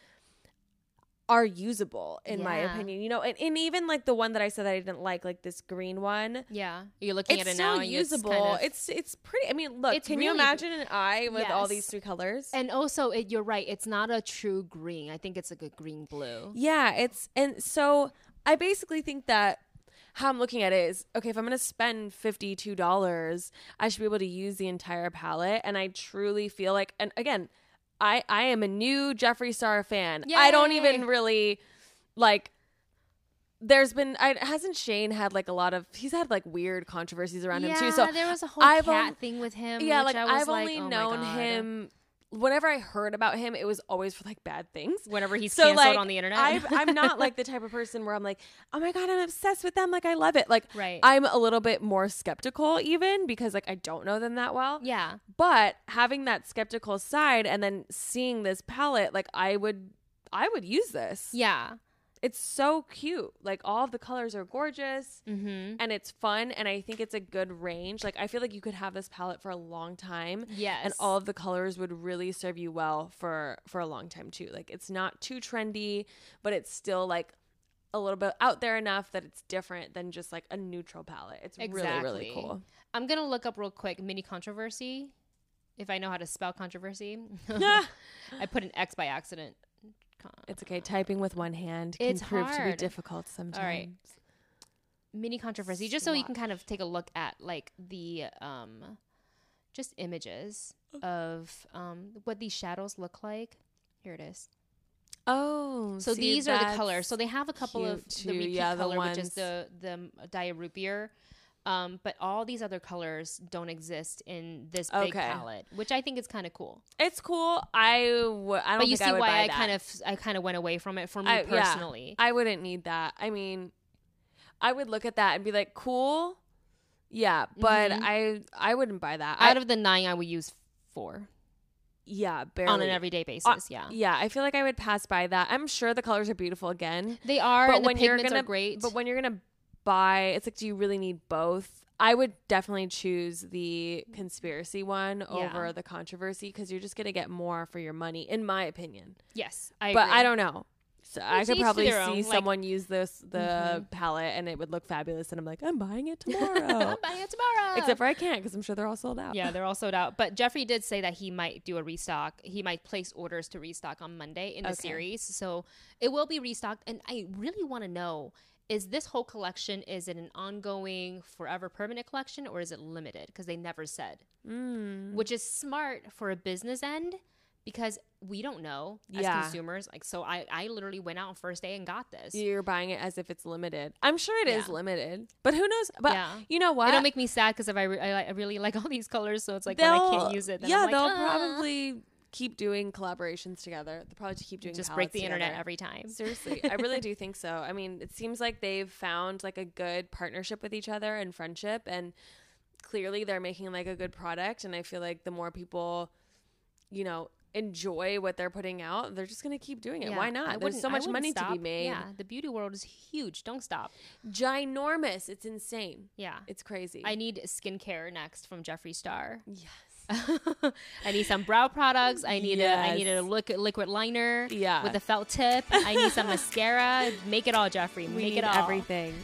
are usable in my opinion you know and, and even like the one that I said that I didn't like like this green one yeah, you're looking it's at it still now. usable It's, kind of- it's it's pretty I mean look can you imagine an eye with all these three colors and also, it, you're right. It's not a true green. I think it's like a green blue. Yeah, it's and so I basically think that how I'm looking at it is okay, if I'm gonna spend fifty two dollars, I should be able to use the entire palette. And I truly feel like and again, I I am a new Jeffree Star fan. I don't even really like there's been I hasn't Shane had like a lot of he's had like weird controversies around him too. So there was a whole I've cat on- thing with him. yeah, like I was I've like, only oh known him whenever I heard about him, it was always for like bad things. whenever he's So canceled like on the internet. I've, I'm not like the type of person where I'm like, oh my god, I'm obsessed with them. Like I love it. Like Right. I'm a little bit more skeptical even because like I don't know them that well. yeah, But having that skeptical side and then seeing this palette, like I would, I would use this. yeah. It's so cute. Like all of the colors are gorgeous. Mm-hmm. And it's fun, and I think it's a good range. Like I feel like you could have this palette for a long time, Yes. and all of the colors would really serve you well for for a long time too. Like it's not too trendy, but it's still like a little bit out there enough that it's different than just like a neutral palette. It's really really cool. I'm gonna look up real quick mini controversy. If I know how to spell controversy, I put an X by accident. Con- It's okay. Typing with one hand can It's prove to be difficult sometimes. right. mini controversy, just so you can kind of take a look at like the um, just images of um what these shadows look like. Here it is. Oh, So see, these are the colors. So they have a couple of the too. repeat Yeah, the color, which is the the um, dia root beer. Um, but all these other colors don't exist in this big Okay. palette, which I think is kind of cool. It's cool. I w- I don't But you see I why I kind of I kind of went away from it for me I- yeah. personally. I wouldn't need that. I mean, I would look at that and be like, cool. Yeah, but Mhm. I I wouldn't buy that. Out I, of the nine, I would use four yeah, barely. on an everyday basis. yeah, yeah, I feel like I would pass by that. I'm sure the colors are beautiful again, they are. but when the you're pigments gonna are great. but when you're gonna buy, it's like, do you really need both? I would definitely choose the conspiracy one Yeah. over the controversy because you're just gonna get more for your money, in my opinion. yes, I but agree. I don't know. So I could probably see own, like- someone use this the Mhm. palette and it would look fabulous, and I'm like, I'm buying it tomorrow. I'm buying it tomorrow. Except for I can't because I'm sure they're all sold out. yeah, they're all sold out. But Jeffree did say that he might do a restock. He might place orders to restock on Monday in the Okay. series, so it will be restocked. And I really want to know: is this whole collection is it an ongoing, forever, permanent collection, or is it limited? Because they never said, Mm. which is smart for a business end. Because we don't know as Yeah. consumers, like so. I, I literally went out on first day and got this. You're buying it as if it's limited. I'm sure it is Yeah. limited, but who knows? But Yeah. you know what? It'll make me sad because if I, re- I, I really like all these colors, so it's like when I can't use it, then yeah, I'm like, they'll "Ah." probably keep doing collaborations together. They'll probably to keep doing just break the internet every time. Seriously, I really do think so. I mean, it seems like they've found like a good partnership with each other and friendship, and clearly they're making like a good product. And I feel like the more people, you know, enjoy what they're putting out, they're just gonna keep doing it. Yeah, Why not? There's so much money to be made. Yeah, the beauty world is huge. Don't stop. Ginormous. It's insane. Yeah. It's crazy. I need skincare next from Jeffree Star. yes. I need some brow products. I need a I need a Yes. look, liquid liner Yeah. with a felt tip. I need some mascara. Make it all, Jeffree. We Make need it all. everything.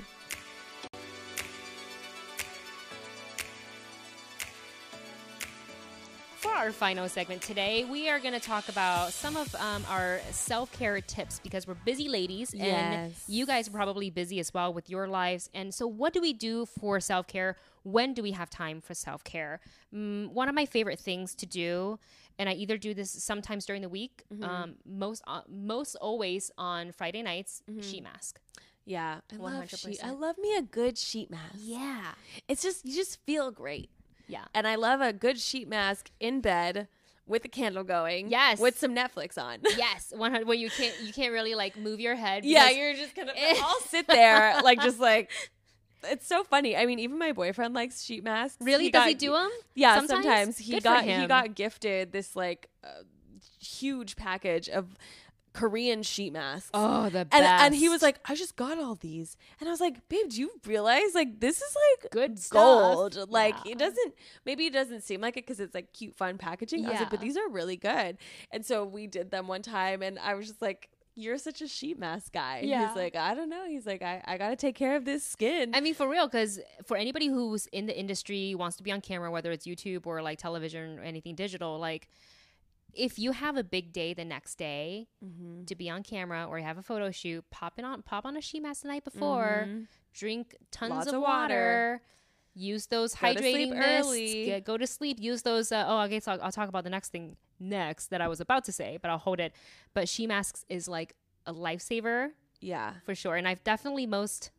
For our final segment today, we are going to talk about some of um, our self care tips because we're busy ladies and Yes. you guys are probably busy as well with your lives. And so, what do we do for self care? When do we have time for self care? Mm, one of my favorite things to do, and I either do this sometimes during the week, Mm-hmm. um, most uh, most always on Friday nights, Mm-hmm. sheet mask. Yeah. I love 100%. sheet. I love me a good sheet mask. Yeah, It's just you just feel great. yeah. And I love a good sheet mask in bed with a candle going. Yes. With some Netflix on. Yes, one hundred. Where you can't you can't really like move your head. yeah, you're just gonna I'll sit there like just like it's so funny. I mean, even my boyfriend likes sheet masks. really He does got- he do them? Yeah, sometimes? sometimes, he Good got he got gifted this like uh, huge package of Korean sheet masks. Oh, the and and he was like, I just got all these, and I was like, babe, do you realize like this is like good stuff. gold? Like Yeah. it doesn't maybe it doesn't seem like it because it's like cute, fun packaging. I was like, but these are really good. And so we did them one time, and I was just like. You're such a sheet mask guy. Yeah. He's like, I don't know. He's like, I, I got to take care of this skin. I mean, for real, because for anybody who's in the industry, wants to be on camera, whether it's YouTube or like television or anything digital, like if you have a big day the next day Mm-hmm. to be on camera or you have a photo shoot, pop it on, pop on a sheet mask the night before, drink tons Mm-hmm. Lots of, of water. water. Use those Go hydrating mists. early. Get, go to sleep. Use those. Uh, oh, I guess I'll, I'll talk about the next thing next that I was about to say, but I'll hold it. But she masks is like a lifesaver yeah. for sure. And I've definitely most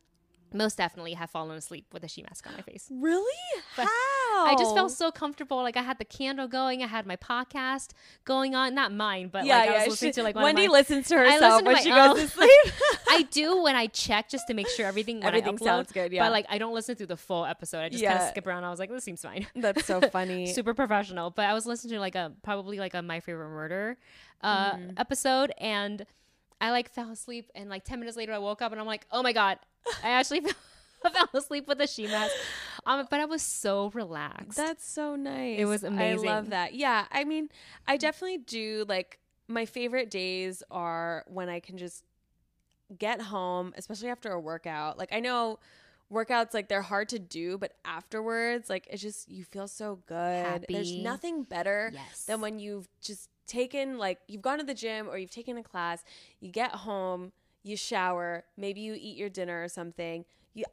most definitely have fallen asleep with a she mask on my face. Really? But How? I just felt so comfortable. Like I had the candle going, I had my podcast going on. Not mine, but yeah, like I was listening she- to like one Wendy of my, listens to I herself listen to when my she own. goes to sleep. I do when I check just to make sure everything when Everything upload, sounds good, yeah. But like I don't listen through the full episode. I just kind of skip around. I was like, this seems fine. That's so funny. Super professional. But I was listening to like a probably like a My Favorite Murder uh, episode, and I like fell asleep. And like ten minutes later, I woke up and I'm like, oh my god, I actually fell, fell asleep with a sheet mask. Um, but I was so relaxed. That's so nice. It was amazing. I love that. Yeah, I mean, I definitely do like my favorite days are when I can just get home, especially after a workout. Like I know workouts like they're hard to do, but afterwards like it's just you feel so good. There's nothing better Yes. than when you've just taken like you've gone to the gym or you've taken a class, you get home, you shower, maybe you eat your dinner or something.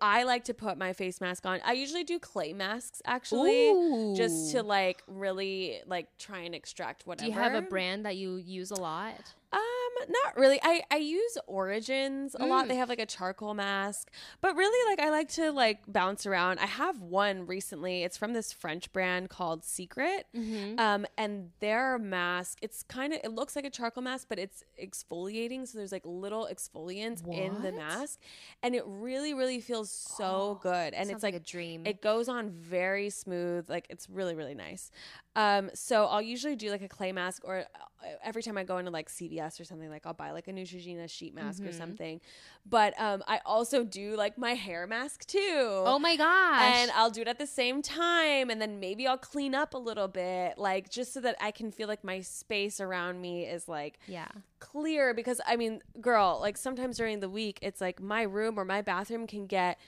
I like to put my face mask on. I usually do clay masks actually, just to like really like try and extract whatever. Do you have a brand that you use a lot? Um, not really. I I use Origins a lot. Mm. They have like a charcoal mask, but really like I like to like bounce around. I have one recently. It's from this French brand called Secret. Mm-hmm. Um and their mask, it's kind of it looks like a charcoal mask, but it's exfoliating, so there's like little exfoliants in the mask, and it really really feels so good. And it's like a dream. it goes on very smooth. Like it's really, really nice. Um, so I'll usually do like a clay mask or uh, every time I go into like CVS or something, like I'll buy like a Neutrogena sheet mask or Mm-hmm. something. But um, I also do like my hair mask too. oh my gosh. And I'll do it at the same time, and then maybe I'll clean up a little bit, like just so that I can feel like my space around me is like yeah. clear because I mean, girl, like sometimes during the week, it's like my room or my bathroom can get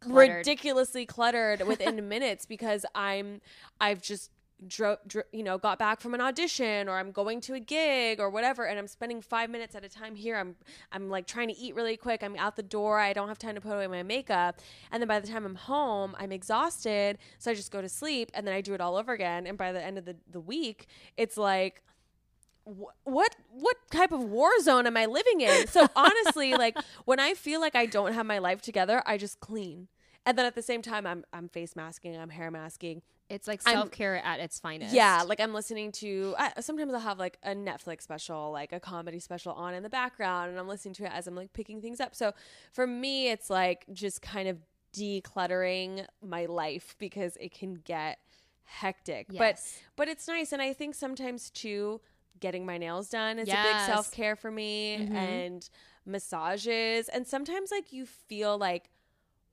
Cluttered. ridiculously cluttered within minutes because I'm I've just dro- dro- you know got back from an audition or I'm going to a gig or whatever and I'm spending 5 minutes at a time here. I'm I'm like trying to eat really quick. I'm out the door. I don't have time to put away my makeup. And then by the time I'm home I'm exhausted. So I just go to sleep and then I do it all over again. And by the end of the the week it's like what what type of war zone am I living in? So honestly, like when I feel like I don't have my life together, I just clean. And then at the same time I'm I'm face masking, I'm hair masking. It's like self care at its finest. Yeah, like I'm listening to I, sometimes I'll have like a Netflix special, like a comedy special on in the background and I'm listening to it as I'm like picking things up. So for me it's like just kind of decluttering my life because it can get hectic. But Yes. but it's nice and i think sometimes too getting my nails done is a big self-care for me Mhm. and massages and sometimes like you feel like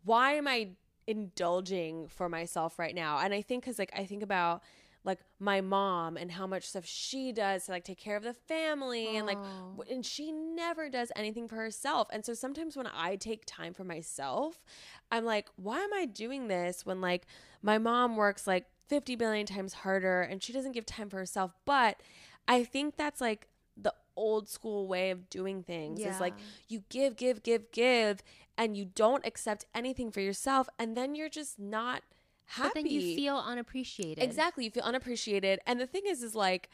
why am i indulging for myself right now? And i think because like i think about like my mom and how much stuff she does to like take care of the family and like Oh. and she never does anything for herself. And so sometimes when i take time for myself i'm like why am i doing this when like my mom works like 50 billion times harder and she doesn't give time for herself? But i think that's like the old school way of doing things is like you give give give give and you don't accept anything for yourself and then you're just not happy But then you feel unappreciated. Exactly. You feel unappreciated. And the thing is is like,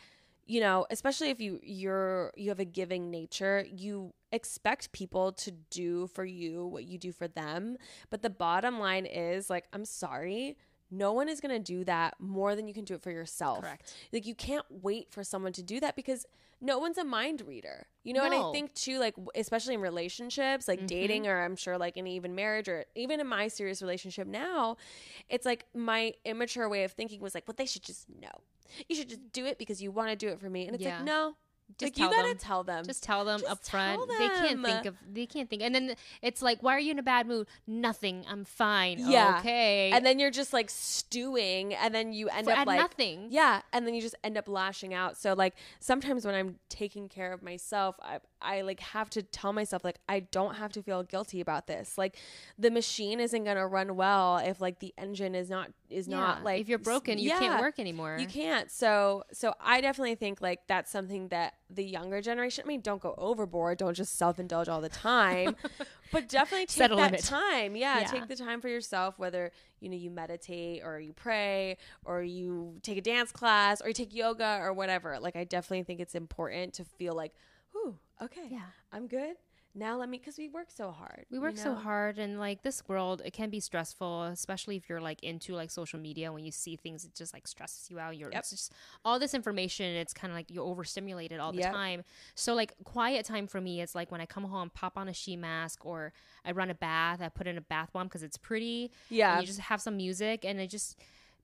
you know, especially if you you're you have a giving nature, you expect people to do for you what you do for them. But the bottom line is like, I'm sorry, no one is going to do that more than you can do it for yourself. Correct. Like you can't wait for someone to do that because no one's a mind reader. You know, and I think too like especially in relationships, like mm-hmm. dating or I'm sure like in even marriage or even in my serious relationship now, it's like my immature way of thinking was like, well, they should just know. You should just do it because you want to do it for me. And it's Yeah. like, no. Just like you tell gotta them. tell them. Just tell them Just up front. tell They can't think of. They can't think. And then it's like, why are you in a bad mood? Nothing. I'm fine. Yeah. Okay. and then you're just like stewing and then you end For- up like nothing. Yeah, and then you just end up lashing out. So like sometimes when I'm taking care of myself, I I like have to tell myself like I don't have to feel guilty about this. Like the machine isn't going to run well if like the engine is not is not like if you're broken, you Yeah, can't work anymore. You can't. So so I definitely think like that's something that the younger generation, I mean, don't go overboard, don't just self-indulge all the time, but definitely take that limit. time. Yeah, Yeah. take the time for yourself whether, you know, you meditate or you pray or you take a dance class or you take yoga or whatever. Like I definitely think it's important to feel like, "Ooh, okay. Yeah. I'm good." Now let me cuz we work so hard. We you work so hard, and like this world, it can be stressful, especially if you're like into like social media. When you see things, it just like stresses you out. You're Yep. it's just all this information. It's kind of like you're overstimulated all the Yep. time. So like quiet time for me is like when I come home, pop on a sheet mask, or I run a bath. I put in a bath bomb because it's pretty. Yeah. and you just have some music, and it just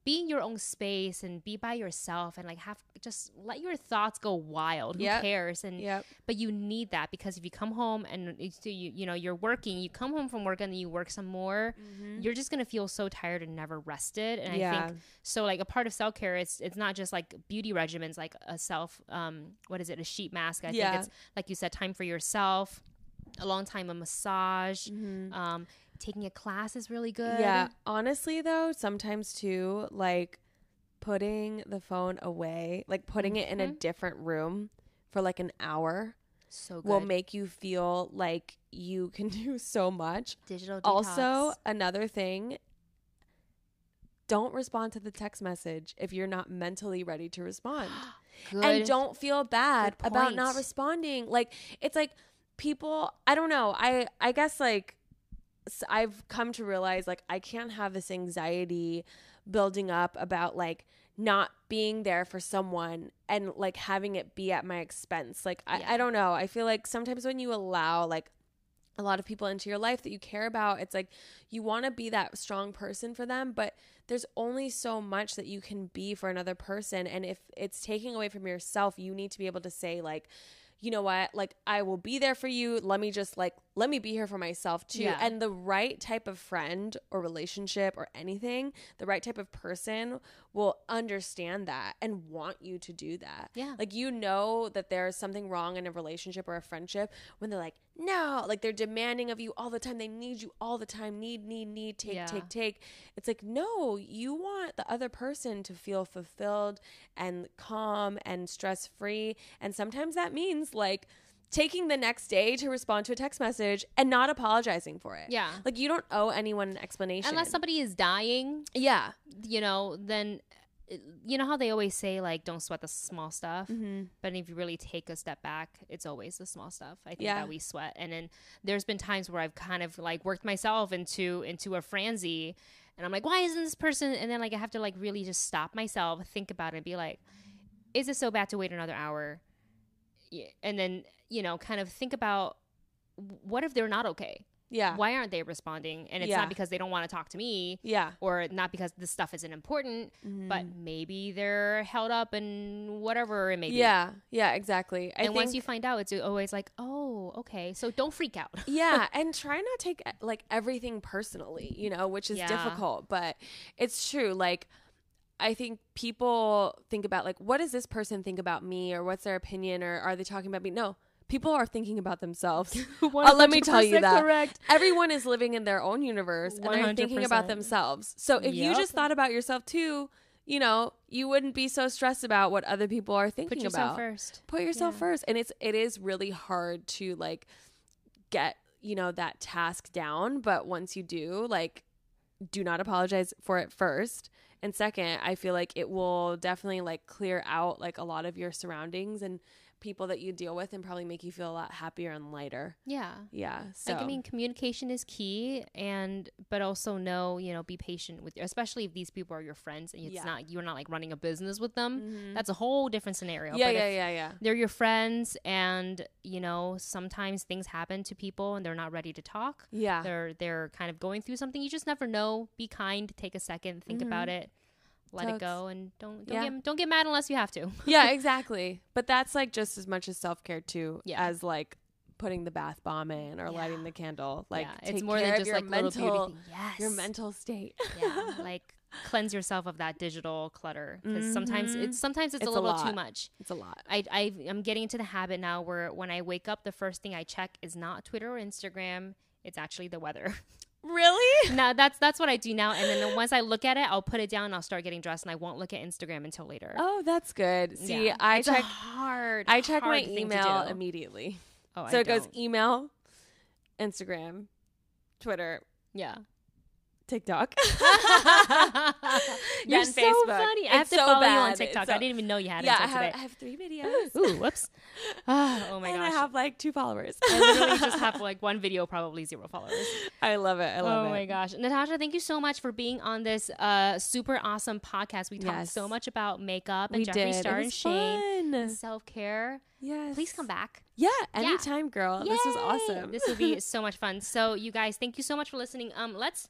be in your own space and be by yourself and like have just let your thoughts go wild. Who Yep. cares? And Yep. but you need that because if you come home and it's, you you know you're working you come home from work and then you work some more you're just gonna feel so tired and never rested and i think so like a part of self-care it's it's not just like beauty regimens like a self um what is it a sheet mask i Yeah. think it's like you said time for yourself a long time a massage um taking a class is really good Mm-hmm. Yeah, honestly though, sometimes too, like putting the phone away, like putting it in a different room for like an hour so good will make you feel like you can do so much. digital Also, another thing, don't respond to the text message if you're not mentally ready to respond. And don't feel bad about not responding. Like it's like people I don't know. I I guess like I've come to realize like I can't have this anxiety building up about like not being there for someone and like having it be at my expense. Like I, Yeah. I don't know. I feel like sometimes when you allow like a lot of people into your life that you care about, it's like you want to be that strong person for them, but there's only so much that you can be for another person. And if it's taking away from yourself, you need to be able to say, like, you know what, like, I will be there for you. Let me just, like, let me be here for myself too. Yeah. And the right type of friend or relationship or anything, the right type of person will understand that and want you to do that. Yeah. Like, you know that there's something wrong in a relationship or a friendship when they're like, no, like they're demanding of you all the time. They need you all the time. Need, need, need, take, Yeah. take, take. It's like, no, you want the other person to feel fulfilled and calm and stress free. And sometimes that means like taking the next day to respond to a text message and not apologizing for it. Yeah. Like you don't owe anyone an explanation. Unless somebody is dying, yeah. you know, then you know how they always say like don't sweat the small stuff. Mm-hmm. But if you really take a step back, it's always the small stuff. I think Yeah. that we sweat. And then there's been times where I've kind of like worked myself into into a frenzy and I'm like, why isn't this person and then like I have to like really just stop myself, think about it, and be like, is it so bad to wait another hour? And then, you know, kind of think about what if they're not okay? Yeah. Why aren't they responding? And it's Yeah. not because they don't want to talk to me Yeah. or not because this stuff isn't important, but Mm. maybe they're held up and whatever it may be. Yeah. Yeah. Exactly. I and once you find out, it's always like, oh, okay. So don't freak out. yeah and try not to take like everything personally you know which is Yeah. difficult but it's true like i think people think about like what does this person think about me or what's their opinion or are they talking about me no people are thinking about themselves Uh, let me tell you 100% that. Correct. everyone is living in their own universe and they're thinking about themselves so if you just thought about yourself too you know you wouldn't be so stressed about what other people are thinking Put yourself about first. put yourself Yeah. first and it's it is really hard to like get you know that task down but once you do like do not apologize for it first and second i feel like it will definitely like clear out like a lot of your surroundings and people that you deal with and probably make you feel a lot happier and lighter Yeah. yeah so Like I mean, communication is key, and but also know, you know, be patient with, especially if these people are your friends and it's Yeah. not you're not like running a business with them. Mhm. That's a whole different scenario. yeah But yeah yeah yeah They're your friends, and you know, sometimes things happen to people, and they're not ready to talk. yeah they're they're kind of going through something you just never know be kind take a second think about it let Mm-hmm. It go and don't don't yeah. get don't get mad unless you have to yeah exactly but that's like just as much as self-care too Yeah. as like putting the bath bomb in or lighting the candle like yeah, it's more care than just like little beauty mental thing. yes your mental state yeah like cleanse yourself of that digital clutter because sometimes Mhm. it's sometimes it's, It's a a little too much it's a lot I, I i'm getting into the habit now where when i wake up the first thing i check is not twitter or instagram it's actually the weather really No, that's that's what i do now and then once i look at it i'll put it down and i'll start getting dressed and i won't look at instagram until later oh that's good see Yeah. i It's check hard i check my hard to email immediately Oh, so I it goes don't. email instagram twitter Yeah. Tiktok You're so Facebook. funny. I have to so follow you on TikTok. so- I didn't even know you had it yeah I have, I have three videos Ooh, whoops. Ah, oh my and gosh. i have like two followers I literally just have like one video, probably zero followers. i love it i love oh it Oh my gosh. Natasha, thank you so much for being on this uh, super awesome podcast. We talked Yes. so much about makeup and we Jeffree Star and Shane self care. yes Please come back. yeah anytime girl this was Yay! awesome This would be so much fun. So, you guys, thank you so much for listening. Um, let's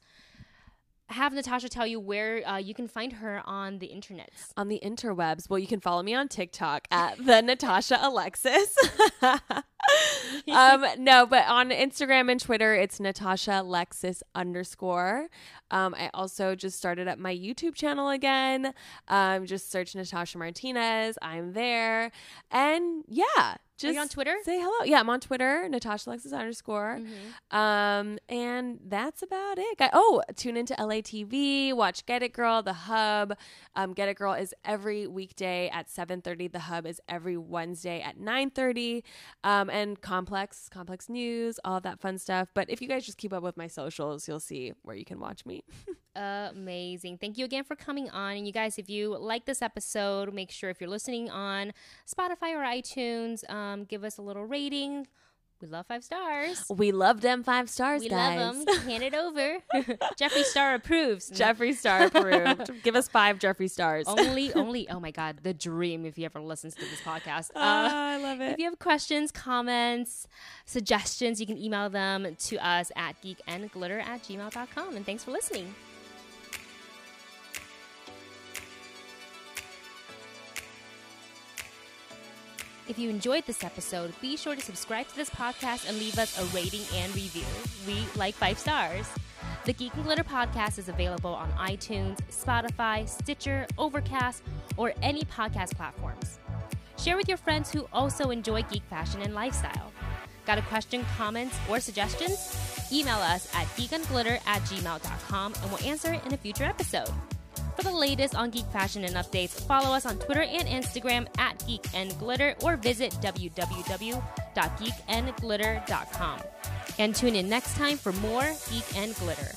have Natasha tell you where uh, you can find her on the internet. on the interwebs. Well, you can follow me on TikTok at the Natasha Alexis. um, no, but on Instagram and Twitter, it's Natasha Alexis underscore. Um, I also just started up my YouTube channel again. Um, just search Natasha Martinez. I'm there, and yeah, just on Twitter? Say hello. Yeah, I'm on Twitter, Natasha Alexis underscore. Mm-hmm. Um, and that's about it. Guy- Oh, tune into LATV, watch Get It Girl, The Hub. Um, Get It Girl is every weekday at 7.30. The Hub is every Wednesday at 9.30. Um, and Complex, Complex News, all that fun stuff. But if you guys just keep up with my socials, you'll see where you can watch me. amazing. Thank you again for coming on. And you guys, if you like this episode, make sure if you're listening on Spotify or iTunes, um, give us a little rating. We love five stars. We love them five stars, We guys. love them. Hand it over. Jeffree Star approves. Jeffree Star approved. Give us five Jeffree Stars. only, only. Oh my God, the dream. If he ever listens to this podcast. Uh, I love it. If you have questions, comments, suggestions, you can email them to us at geekandglitter at gmail.com. And thanks for listening. If you enjoyed this episode, be sure to subscribe to this podcast and leave us a rating and review. We like five stars. The Geek and Glitter podcast is available on iTunes, Spotify, Stitcher, Overcast, or any podcast platforms. Share with your friends who also enjoy geek fashion and lifestyle. Got a question, comments, or suggestions? Email us at geekandglitter at gmail.com and we'll answer it in a future episode. For the latest on geek fashion and updates, follow us on Twitter and Instagram at Geek and Glitter or visit www.geekandglitter.com. And tune in next time for more Geek and Glitter.